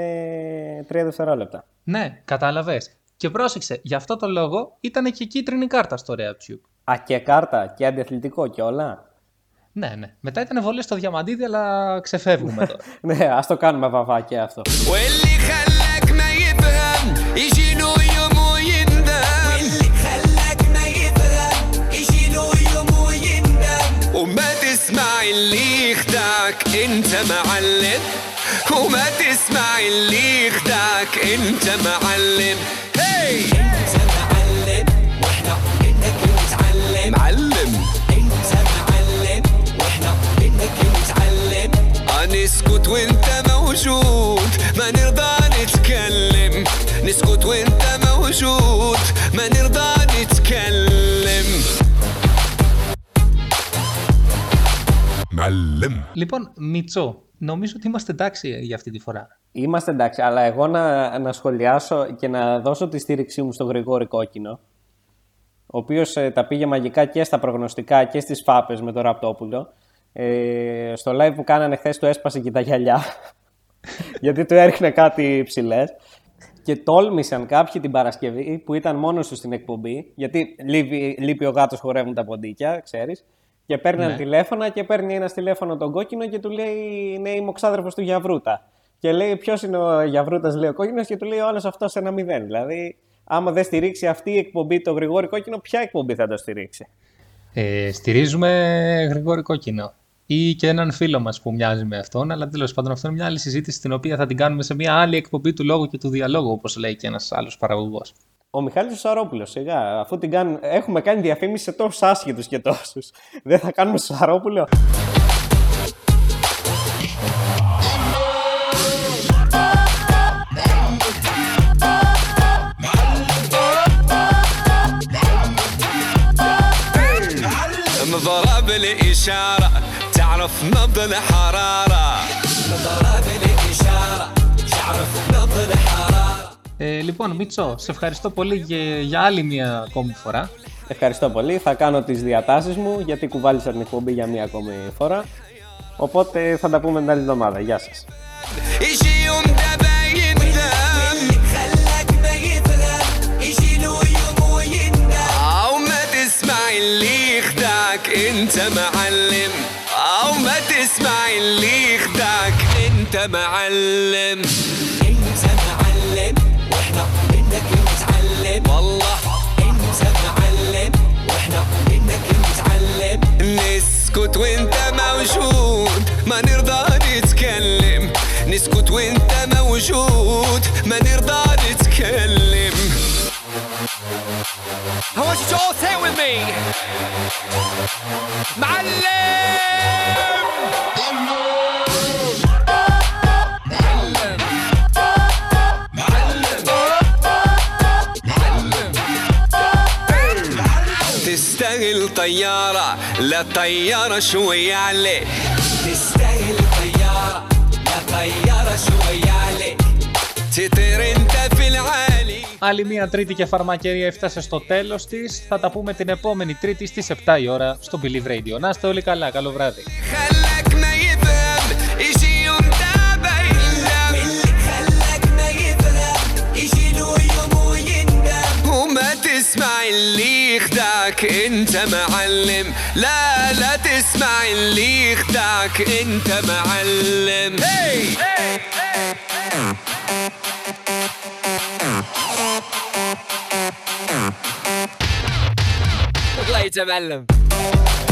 Speaker 10: τρία δευτερόλεπτα.
Speaker 2: Ναι, κατάλαβες. Και πρόσεξε, γι' αυτό το λόγο ήταν και κίτρινη κάρτα στο Ρέαψιουκ.
Speaker 10: Α, και κάρτα και αντιαθλητικό και όλα.
Speaker 2: Ναι, ναι. Μετά ήταν βολές στο διαμαντίδι, αλλά ξεφεύγουμε τώρα.
Speaker 10: ναι, ας το κάνουμε βαβάκια αυτό.
Speaker 3: واللي خلاك ما يفهم يجي له يوم ويندم واللي خلاك ما يفهم يجي له يوم ويندم وما تسمع اللي يخدعك انت معلم وما تسمع اللي يخدعك انت معلم هي انت معلم واحنا بدك نتعلم معلم نسكت وانت موجود ما نرضى نتكلم نسكت وانت موجود ما نرضى نتكلم
Speaker 1: معلم
Speaker 2: λοιπόν, Μιτσό, νομίζω ότι είμαστε εντάξει για αυτή τη φορά.
Speaker 10: Είμαστε εντάξει, αλλά εγώ να, να σχολιάσω και να δώσω τη στήριξή μου στον Γρηγόρη Κόκκινο, ο οποίος ε, τα πήγε μαγικά και στα προγνωστικά και στις φάπες με τον Ραπτόπουλο. Ε, στο live που κάνανε χθες του έσπασε και τα γυαλιά, γιατί του έριχνε κάτι ψηλές. Και τόλμησαν κάποιοι την Παρασκευή που ήταν μόνος τους στην εκπομπή, γιατί λείπει, λείπει ο γάτος χορεύουν τα ποντίκια, ξέρεις. Και παίρναν
Speaker 2: Ναι.
Speaker 10: τηλέφωνα και παίρνει ένας τηλέφωνο τον κόκκινο και του λέει: Ναι, είμαι ο ξάδερφο του Γιαβρούτα. Και λέει: Ποιος είναι ο Γιαβρούτας, λέει ο κόκκινος, και του λέει όλος αυτός ένα μηδέν. Δηλαδή, άμα δεν στηρίξει αυτή η εκπομπή το Γρηγόρη Κόκκινο, ποια εκπομπή θα το στηρίξει;
Speaker 2: Ε, στηρίζουμε Γρηγόρη Κόκκινο Ή και έναν φίλο μας που μοιάζει με αυτόν, αλλά τέλος πάντων αυτό είναι μια άλλη συζήτηση την οποία θα την κάνουμε σε μια άλλη εκπομπή του λόγου και του διαλόγου, όπως λέει και ένας άλλος παραγωγός.
Speaker 10: Ο Μιχάλης ο Σαρόπουλος, σιγά. Αφού την κάνουν, έχουμε κάνει διαφήμιση σε τόσους άσχετους και τόσους. Δεν θα κάνουμε Σαρόπουλο.
Speaker 15: مضرب الإشارة تعرف نبض الحرارة مضرب الإشارة تعرف نبض الحرارة
Speaker 2: Ε, λοιπόν, Μίτσο, σε ευχαριστώ πολύ για, για άλλη μια ακόμη φορά.
Speaker 10: Ευχαριστώ πολύ. Θα κάνω τις διατάσεις μου γιατί κουβάλισα την εκπομπή για μία ακόμη φορά. Οπότε θα τα πούμε την άλλη εβδομάδα. Γεια σας.
Speaker 15: يجي يوم دابا يندم خلاك ما يفهم يجي له يوم ويندم او ما تسمع اللي يخدعك انت معلم او ما تسمع اللي يخدعك. أنت معلم. انت معلم. وإحنا منك نتعلم والله. انت معلم. وإحنا منك نتعلم نسكت وإنت موجود. ما نرضى I want you to all say it with me. تستاهل طيارة لا طيارة شوية عليك تستاهل طيارة لا طيارة شوية عليك تطير انت في العالي
Speaker 2: Άλλη μια τρίτη και φαρμακερία έφτασε στο τέλος της. Θα τα πούμε την επόμενη τρίτη στις 7 η ώρα στο Believe Radio. Να είστε όλοι καλά. Καλό βράδυ.
Speaker 15: خلاك ما يفهم يجي يوم دابا يندم خلاك ما يفهم يجي له يوم ويندم وما تسمع اللي يخدعك انت معلم لا لا تسمع اللي يخدعك انت معلم hey!
Speaker 16: Later, Mellum.